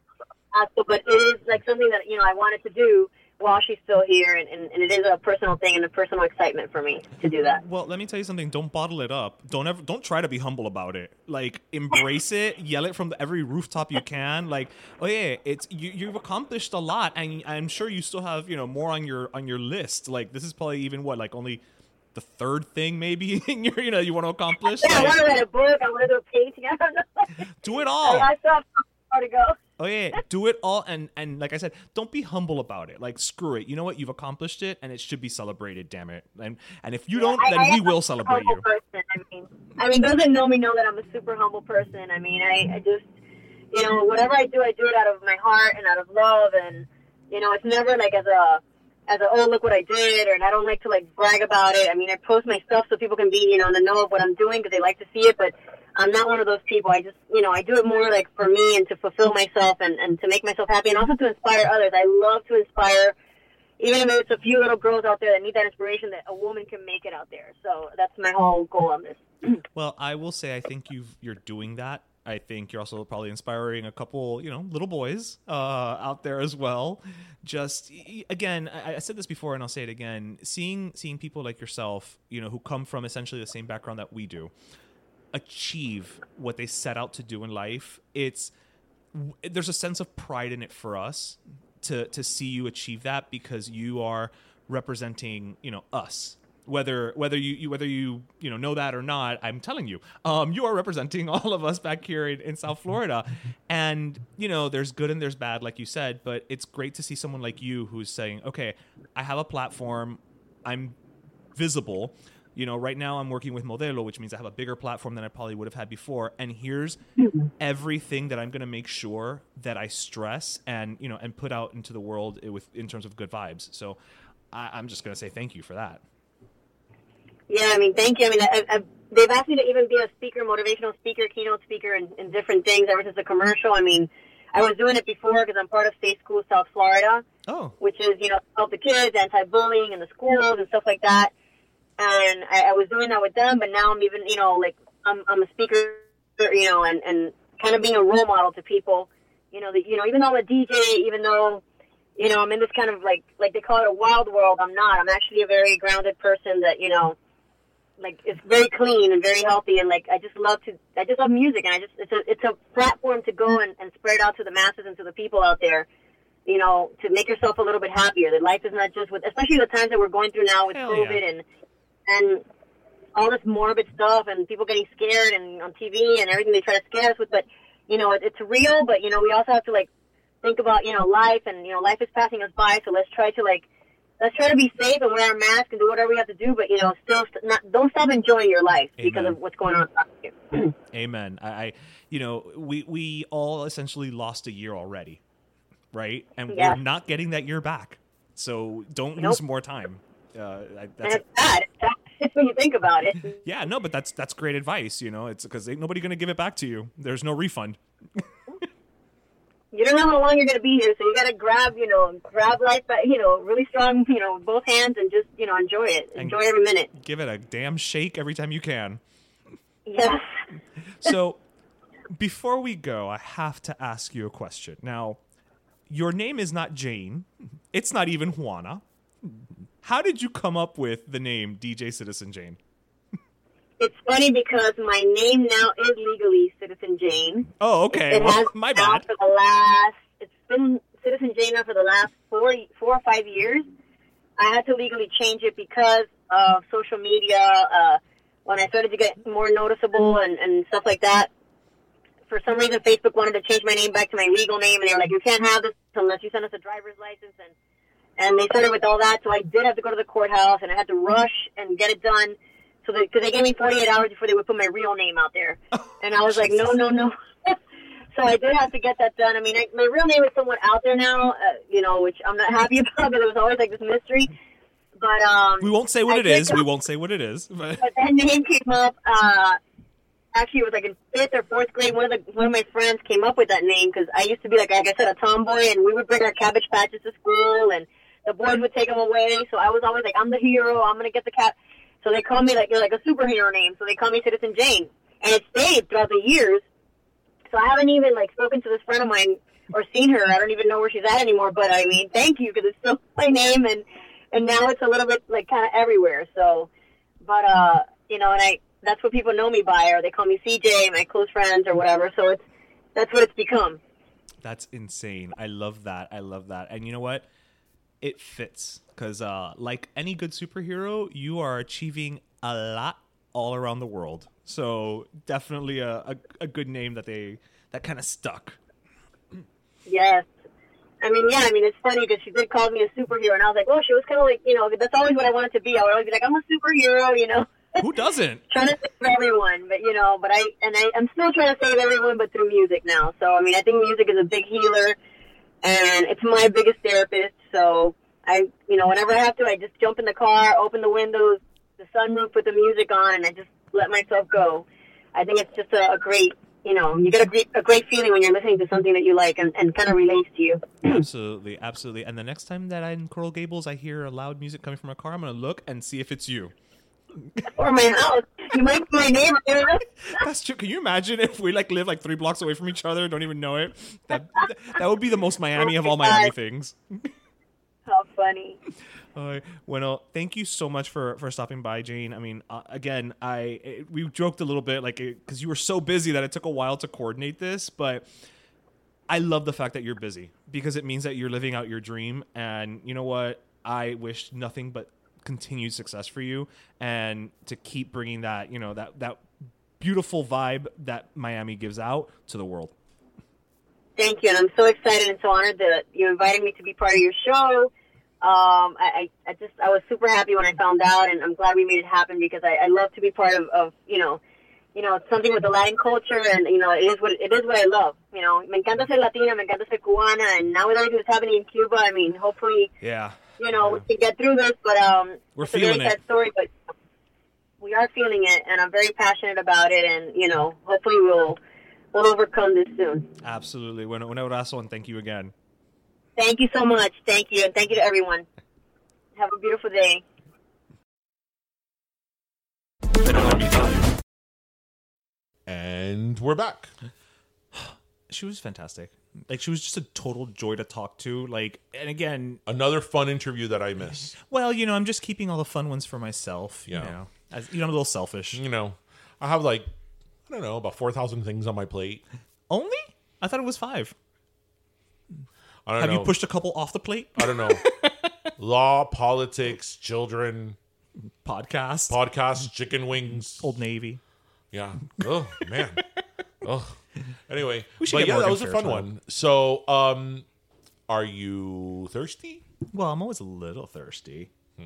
uh, so, but it is like something that you know I wanted to do while she's still here, and, and, and it is a personal thing and a personal excitement for me to do that. Well, let me tell you something. Don't bottle it up. Don't ever. Don't try to be humble about it. Like embrace it. Yell it from the, every rooftop you can. Like, oh yeah, it's you. You've accomplished a lot, and I'm sure you still have you know more on your on your list. Like this is probably even what like only the third thing maybe in your you know you want to accomplish. Yeah, I want to write a book. I want to do a painting. I don't know. do it all. I still have far to go. Oh yeah, do it all, and and like I said, don't be humble about it. Like screw it. You know what? You've accomplished it, and it should be celebrated. Damn it! And and if you don't, I- then I we will celebrate you. Person. I mean, I mean, those that know me know that I'm a super humble person. I mean, I, I just, you know, whatever I do, I do it out of my heart and out of love, and you know, it's never like as a, as a oh look what I did, or and I don't like to like brag about it. I mean, I post my stuff so people can be, you know, in the know of what I'm doing because they like to see it, but. I'm not one of those people. I just, you know, I do it more like for me and to fulfill myself and, and to make myself happy and also to inspire others. I love to inspire even if it's a few little girls out there that need that inspiration that a woman can make it out there. So that's my whole goal on this. Well, I will say I think you've you're doing that. I think you're also probably inspiring a couple, you know, little boys uh, out there as well. Just again, I, I said this before, and I'll say it again. Seeing seeing people like yourself, you know, who come from essentially the same background that we do, achieve what they set out to do in life. It's there's a sense of pride in it for us to to see you achieve that because you are representing you know us whether whether you, you whether you you know know that or not i'm telling you um you are representing all of us back here in, in south florida and you know there's good and there's bad like you said but it's great to see someone like you who's saying okay i have a platform i'm visible. You know, right now I'm working with Modelo, which means I have a bigger platform than I probably would have had before. And here's everything that I'm going to make sure that I stress and you know and put out into the world with in terms of good vibes. So I, I'm just going to say thank you for that. Yeah, I mean, thank you. I mean, I, I, they've asked me to even be a speaker, motivational speaker, keynote speaker, and, and different things ever since the commercial. I mean, I was doing it before because I'm part of State School South Florida, Oh, which is you know help the kids, anti-bullying in the schools and stuff like that. And I, I was doing that with them, but now I'm even you know like I'm I'm a speaker, you know, and and kind of being a role model to people. You know that you know even though I'm a DJ, even though you know I'm in this kind of like like they call it a wild world, I'm not. I'm actually a very grounded person that you know like it's very clean and very healthy and like I just love to I just love music and I just it's a it's a platform to go and, and spread out to the masses and to the people out there, you know, to make yourself a little bit happier. That life is not just with especially the times that we're going through now with Hell COVID yeah. and and all this morbid stuff and people getting scared and on TV and everything they try to scare us with, but you know, it, it's real, but you know, we also have to like think about, you know, life and you know, life is passing us by, so let's try to like let's try to be safe and wear a mask and do whatever we have to do, but you know, still st- not, don't stop enjoying your life because of what's going on amen. I, I you know we we all essentially lost a year already, right? And Yeah. we're not getting that year back. So don't Nope. lose more time. Uh, that's it's bad. When you think about it. yeah, no, but that's that's great advice. You know, it's because ain't nobody gonna give it back to you. There's no refund. You don't know how long you're going to be here, so you got to grab, you know, grab life, by, you know, really strong, you know, both hands and just, you know, enjoy it. And- Enjoy every minute. Give it a damn shake every time you can. Yes. So, Before we go, I have to ask you a question. Now, your name is not Jane. It's not even Juana. How did you come up with the name DJ Citizen Jane? It's funny because my name now is legally Citizen Jane. Oh, okay. It Well, has my bad. for the last. It's been Citizen Jane now for the last four, four or five years. I had to legally change it because of social media. Uh, when I started to get more noticeable and, and stuff like that, for some reason Facebook wanted to change my name back to my legal name, and they were like, "You can't have this unless you send us a driver's license." And and they started with all that, so I did have to go to the courthouse, and I had to rush and get it done. So because they gave me 48 hours before they would put my real name out there, and I was like, "No, no, no." so I did have to get that done. I mean, I, my real name is somewhat out there now, uh, you know, which I'm not happy about But it was always like this mystery. But um, We won't say what I it is. come- We won't say what it is. But but that name came up. Uh, actually, it was like in fifth or fourth grade. One of the one of my friends came up with that name because I used to be like, like I said, a tomboy, and we would bring our cabbage patches to school, and the boys would take them away. So I was always like, I'm the hero. I'm gonna get the cat. So they call me like like a superhero name. So they call me Citizen Jane, and it stayed throughout the years. So I haven't even like spoken to this friend of mine or seen her. I don't even know where she's at anymore. But I mean, thank you because it's still my name, and and now it's a little bit like kind of everywhere. So, but uh, you know, and I that's what people know me by, or they call me CJ, my close friends, or whatever. So it's that's what it's become. That's insane. I love that. I love that. And you know what? It fits because, uh, like any good superhero, you are achieving a lot all around the world. So definitely a, a, a good name that they that kind of stuck. Yes. I mean, yeah, I mean, it's funny because she did call me a superhero, and I was like, oh, she was kind of like, you know, that's always what I wanted to be. I would always be like, I'm a superhero, you know, Who doesn't? trying to save everyone, but you know, but I and I, I'm still trying to save everyone, but through music now. So I mean, I think music is a big healer, and it's my biggest therapist. So I, you know, whenever I have to, I just jump in the car, open the windows, the sunroof, put the music on, and I just let myself go. I think it's just a, a great, you know, you get a great, a great feeling when you're listening to something that you like and, and kind of relates to you. absolutely, absolutely. And the next time that I'm in Coral Gables, I hear loud music coming from a car. I'm gonna look and see if it's you. or my house. You might be my neighbor. That's true. Can you imagine if we like live like three blocks away from each other, don't even know it? That that would be the most Miami of all Miami things. How funny. All right. Well, thank you so much for for stopping by, Jane. I mean, uh, again, I it, we joked a little bit like because you were so busy that it took a while to coordinate this, but I love the fact that you're busy because it means that you're living out your dream. And you know what? I wish nothing but continued success for you and to keep bringing that you know that that beautiful vibe that Miami gives out to the world. Thank you, and I'm so excited and so honored that you invited me to be part of your show. Um, I, I, just I was super happy when I found out, and I'm glad we made it happen because I, I love to be part of, of you know, you know, something with the Latin culture, and you know, it is what it is what I love. You know, me encanta ser Latina, me encanta ser cubana, and now with everything that's happening in Cuba, I mean, hopefully, Yeah. you know, we can get through this. But um, We're it's a feeling very sad it. story, but we are feeling it, and I'm very passionate about it, and you know, hopefully we'll we'll overcome this soon. Absolutely. Un, un abrazo and thank you again. Thank you so much. Thank you, and thank you to everyone. Have a beautiful day. And we're back. She was fantastic. Like she was just a total joy to talk to. Like, and again, Another fun interview that I miss. well, you know, I'm just keeping all the fun ones for myself. Yeah. You know, As, you know I'm a little selfish. You know, I have like, I don't know, about 4,000 things on my plate. Only? I thought it was five. I don't Have know. you pushed a couple off the plate? I don't know. Law, politics, children, Podcast, podcasts, chicken wings. Old Navy. Yeah. Oh, man. Oh. Anyway, We should but get yeah, that was a fun Fairchild. one. So, um, are you thirsty? Well, I'm always a little thirsty. How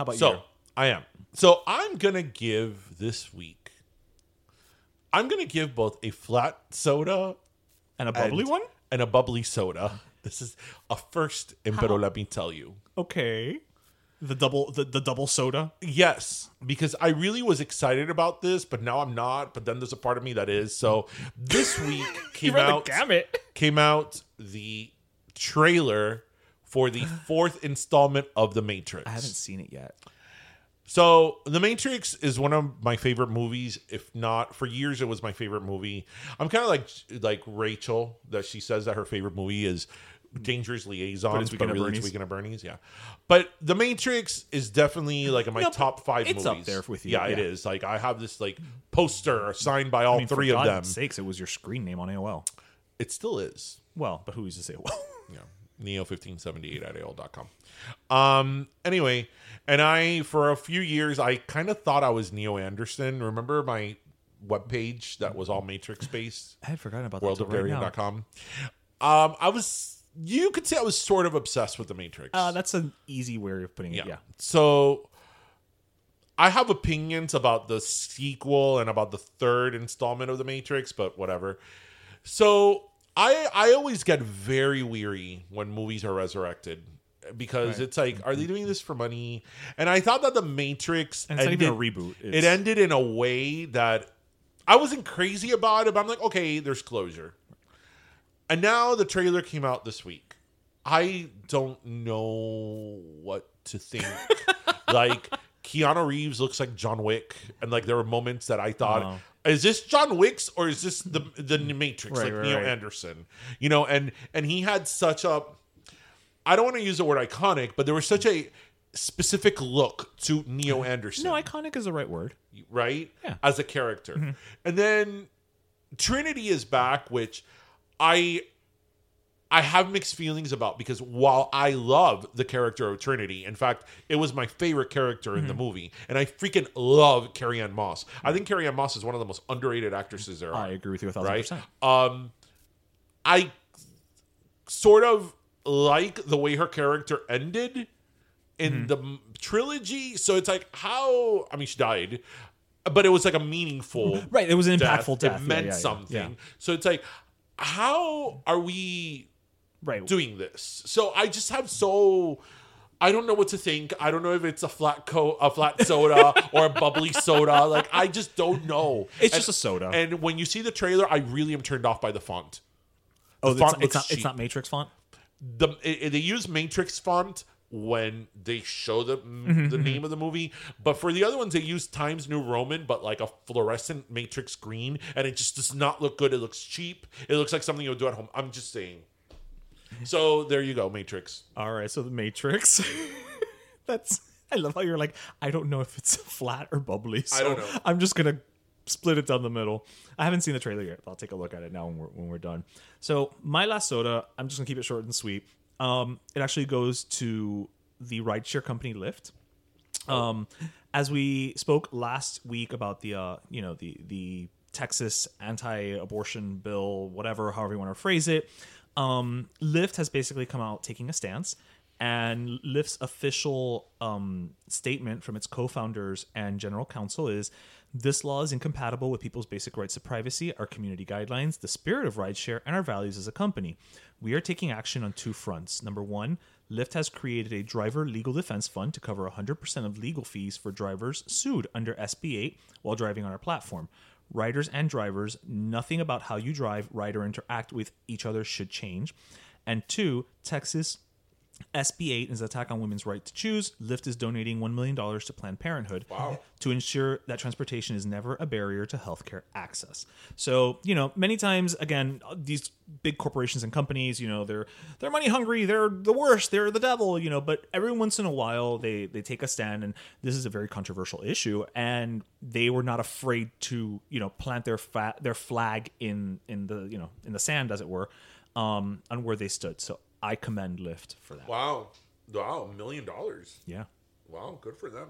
about Hmm. So you? I am. So I'm gonna give this week. I'm gonna give both a flat soda And a bubbly and- one? and a bubbly soda. This is a first in Pero let me tell you. Okay. The double the, the double soda. Yes, because I really was excited about this, but now I'm not. But then there's a part of me that is. So this week came out gamut. came out the trailer for the fourth installment of The Matrix. I haven't seen it yet. So, The Matrix is one of my favorite movies. If not for years, it was my favorite movie. I'm kind of like like Rachel that she says that her favorite movie is Dangerous Liaisons, But but, it's Weekend at really it's Bernie's. Weekend at Bernie's. Yeah, but The Matrix is definitely like in my No, top five it's movies. up there with you, Yeah, it yeah. is. Like I have this like poster signed by all I mean, three for of God's them. sakes, it was your screen name on AOL. It still is. Well, but who used to say well? Yeah. Neo1578 at AOL.com. Um, anyway, and I, for a few years, I kind of thought I was Neo Anderson. Remember my webpage that was all Matrix based? I had forgotten about that till right. Um, I was, you could say I was sort of obsessed with the Matrix. Uh, that's an easy way of putting it. Yeah. So I have opinions about the sequel and about the third installment of the Matrix, but whatever. So I I always get very weary when movies are resurrected because Right. it's like, are they doing this for money? And I thought that the Matrix And it's not even a ended- reboot. It ended in a way that I wasn't crazy about it, but I'm like, okay, there's closure. And now the trailer came out this week. I don't know what to think. like Keanu Reeves looks like John Wick, and like there were moments that I thought, Oh. is this John Wick's or is this the the Matrix, Right, like right, Neo right. Anderson? You know, and and he had such a I don't want to use the word iconic, but there was such a specific look to Neo Anderson No, iconic is the right word. right? Yeah. Mm-hmm. As a character. And then Trinity is back, which I I have mixed feelings about because while I love the character of Trinity, in fact, it was my favorite character in the Mm-hmm. movie, and I freaking love Carrie-Anne Moss. I think Carrie-Anne Moss is one of the most underrated actresses there are. I agree with you a thousand right? percent. Um, I sort of like the way her character ended in Mm-hmm. the trilogy. So it's like how I mean she died, but it was like a meaningful Right, it was an impactful death. It Yeah, meant yeah, yeah. something. So it's like how are we Right. doing this? So I just have so. I don't know what to think. I don't know if it's a flat coat, a flat soda, or a bubbly soda. Like I just don't know. It's And- just a soda. And when you see the trailer, I really am turned off by the font. oh, the it's, font it's looks not. It's not Matrix font. The it, they use Matrix font when they show the Mm-hmm, the name of the movie, but for the other ones they use Times New Roman, but like a fluorescent matrix green, and it just does not look good. It looks cheap. It looks like something you would do at home. I'm just saying. So there you go, Matrix. All right, so the Matrix. That's. I love how you're like. I don't know if it's flat or bubbly. So I don't know. I'm just gonna split it down the middle. I haven't seen the trailer yet. I'll take a look at it now when we're when we're done. So my last soda. I'm just gonna keep it short and sweet. Um, it actually goes to the rideshare company Lyft. Um, as we spoke last week about the uh, you know the the Texas anti-abortion bill, whatever, however you want to phrase it, um, Lyft has basically come out taking a stance, and Lyft's official um, statement from its co-founders and general counsel is. This law is incompatible with people's basic rights to privacy, our community guidelines, the spirit of rideshare, and our values as a company. We are taking action on two fronts. Number one, Lyft has created a driver legal defense fund to cover 100% of legal fees for drivers sued under SB 8 while driving on our platform. Riders and drivers, nothing about how you drive, ride, or interact with each other should change. And two, Texas SB 8 is an attack on women's right to choose. Lyft is donating $1 million to Planned Parenthood to ensure that transportation is never a barrier to healthcare access. So, you know, many times, again, these big corporations and companies, you know, they're they're money hungry, they're the worst, they're the devil, you know, but every once in a while they they take a stand and this is a very controversial issue and they were not afraid to, you know, plant their fa- their flag in in the, you know, in the sand as it were, um on where they stood. So I commend Lyft for that. Wow, wow, a million dollars. Yeah. Wow, good for them.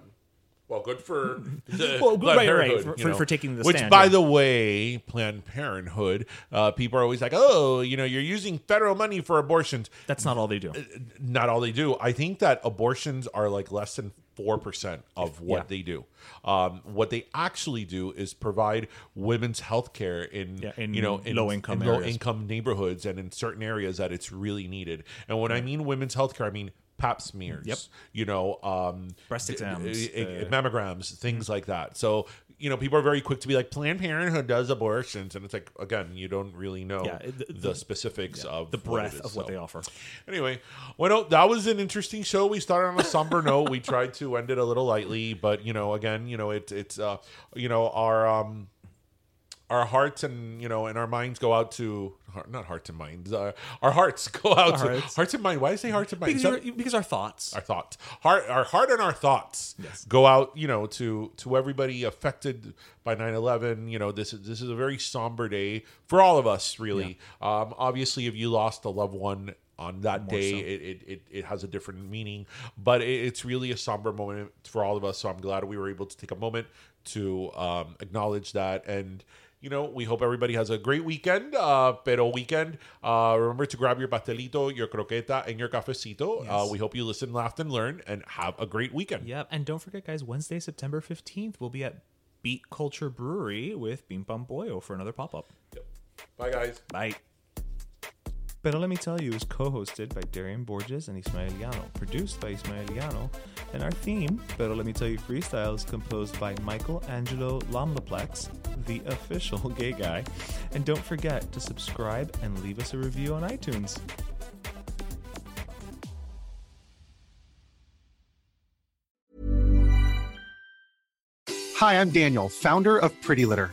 Well, good for the Well, good- right, right, for- for- for taking the Which, stand, by yeah. the way, Planned Parenthood, uh, people are always like, "Oh, you know, you're using federal money for abortions." That's not all they do. Not all they do. I think that abortions are like less than four percent of what Yeah. they do. Um, what they actually do is provide women's health care in, Yeah, in you know in low-income in low income neighborhoods and in certain areas that it's really needed. And when I mean women's health care, I mean pap smears. Yep. You know, um, Breast d- exams, uh, uh, mammograms, things like that. So you know, people are very quick to be like Planned Parenthood does abortions, and it's like again, you don't really know Yeah, the, the- the- specifics of the breadth is, of what so. they offer. Anyway, well, no, that was an interesting show. We started on a somber note. We tried to end it a little lightly, but you know, again, you know, it's it's uh, you know, our um, our hearts and you know, and our minds go out to heart- not hearts and minds. Uh, our hearts go out Our to hearts. hearts and mind. Why do I say hearts and minds? Because, that- because our thoughts. our thoughts heart our heart and our thoughts go out you know to to everybody affected by 9-11 you know this is this is a very somber day for all of us really um obviously if you lost a loved one on that day so. it, it, it it has a different meaning but it, it's really a somber moment for all of us so i'm glad we were able to take a moment to um acknowledge that and you know, we hope everybody has a great weekend, uh, pero weekend. Uh, remember to grab your pastelito, your croqueta, and your cafecito. Uh, we hope you listen, laugh, and learn, and have a great weekend. Yep. And don't forget, guys, Wednesday, September 15th, we'll be at Beat Culture Brewery with Bim Bam Boyo for another pop up. Yep. Bye, guys. Bye. Pero Let Me Tell You is co hosted by Darian Borges and Ismaeliano, produced by Ismaeliano, and our theme, Pero Let Me Tell You Freestyle, is composed by Michael Angelo Lamlaplex, the official gay guy. And don't forget to subscribe and leave us a review on iTunes. Hi, I'm Daniel, founder of Pretty Litter.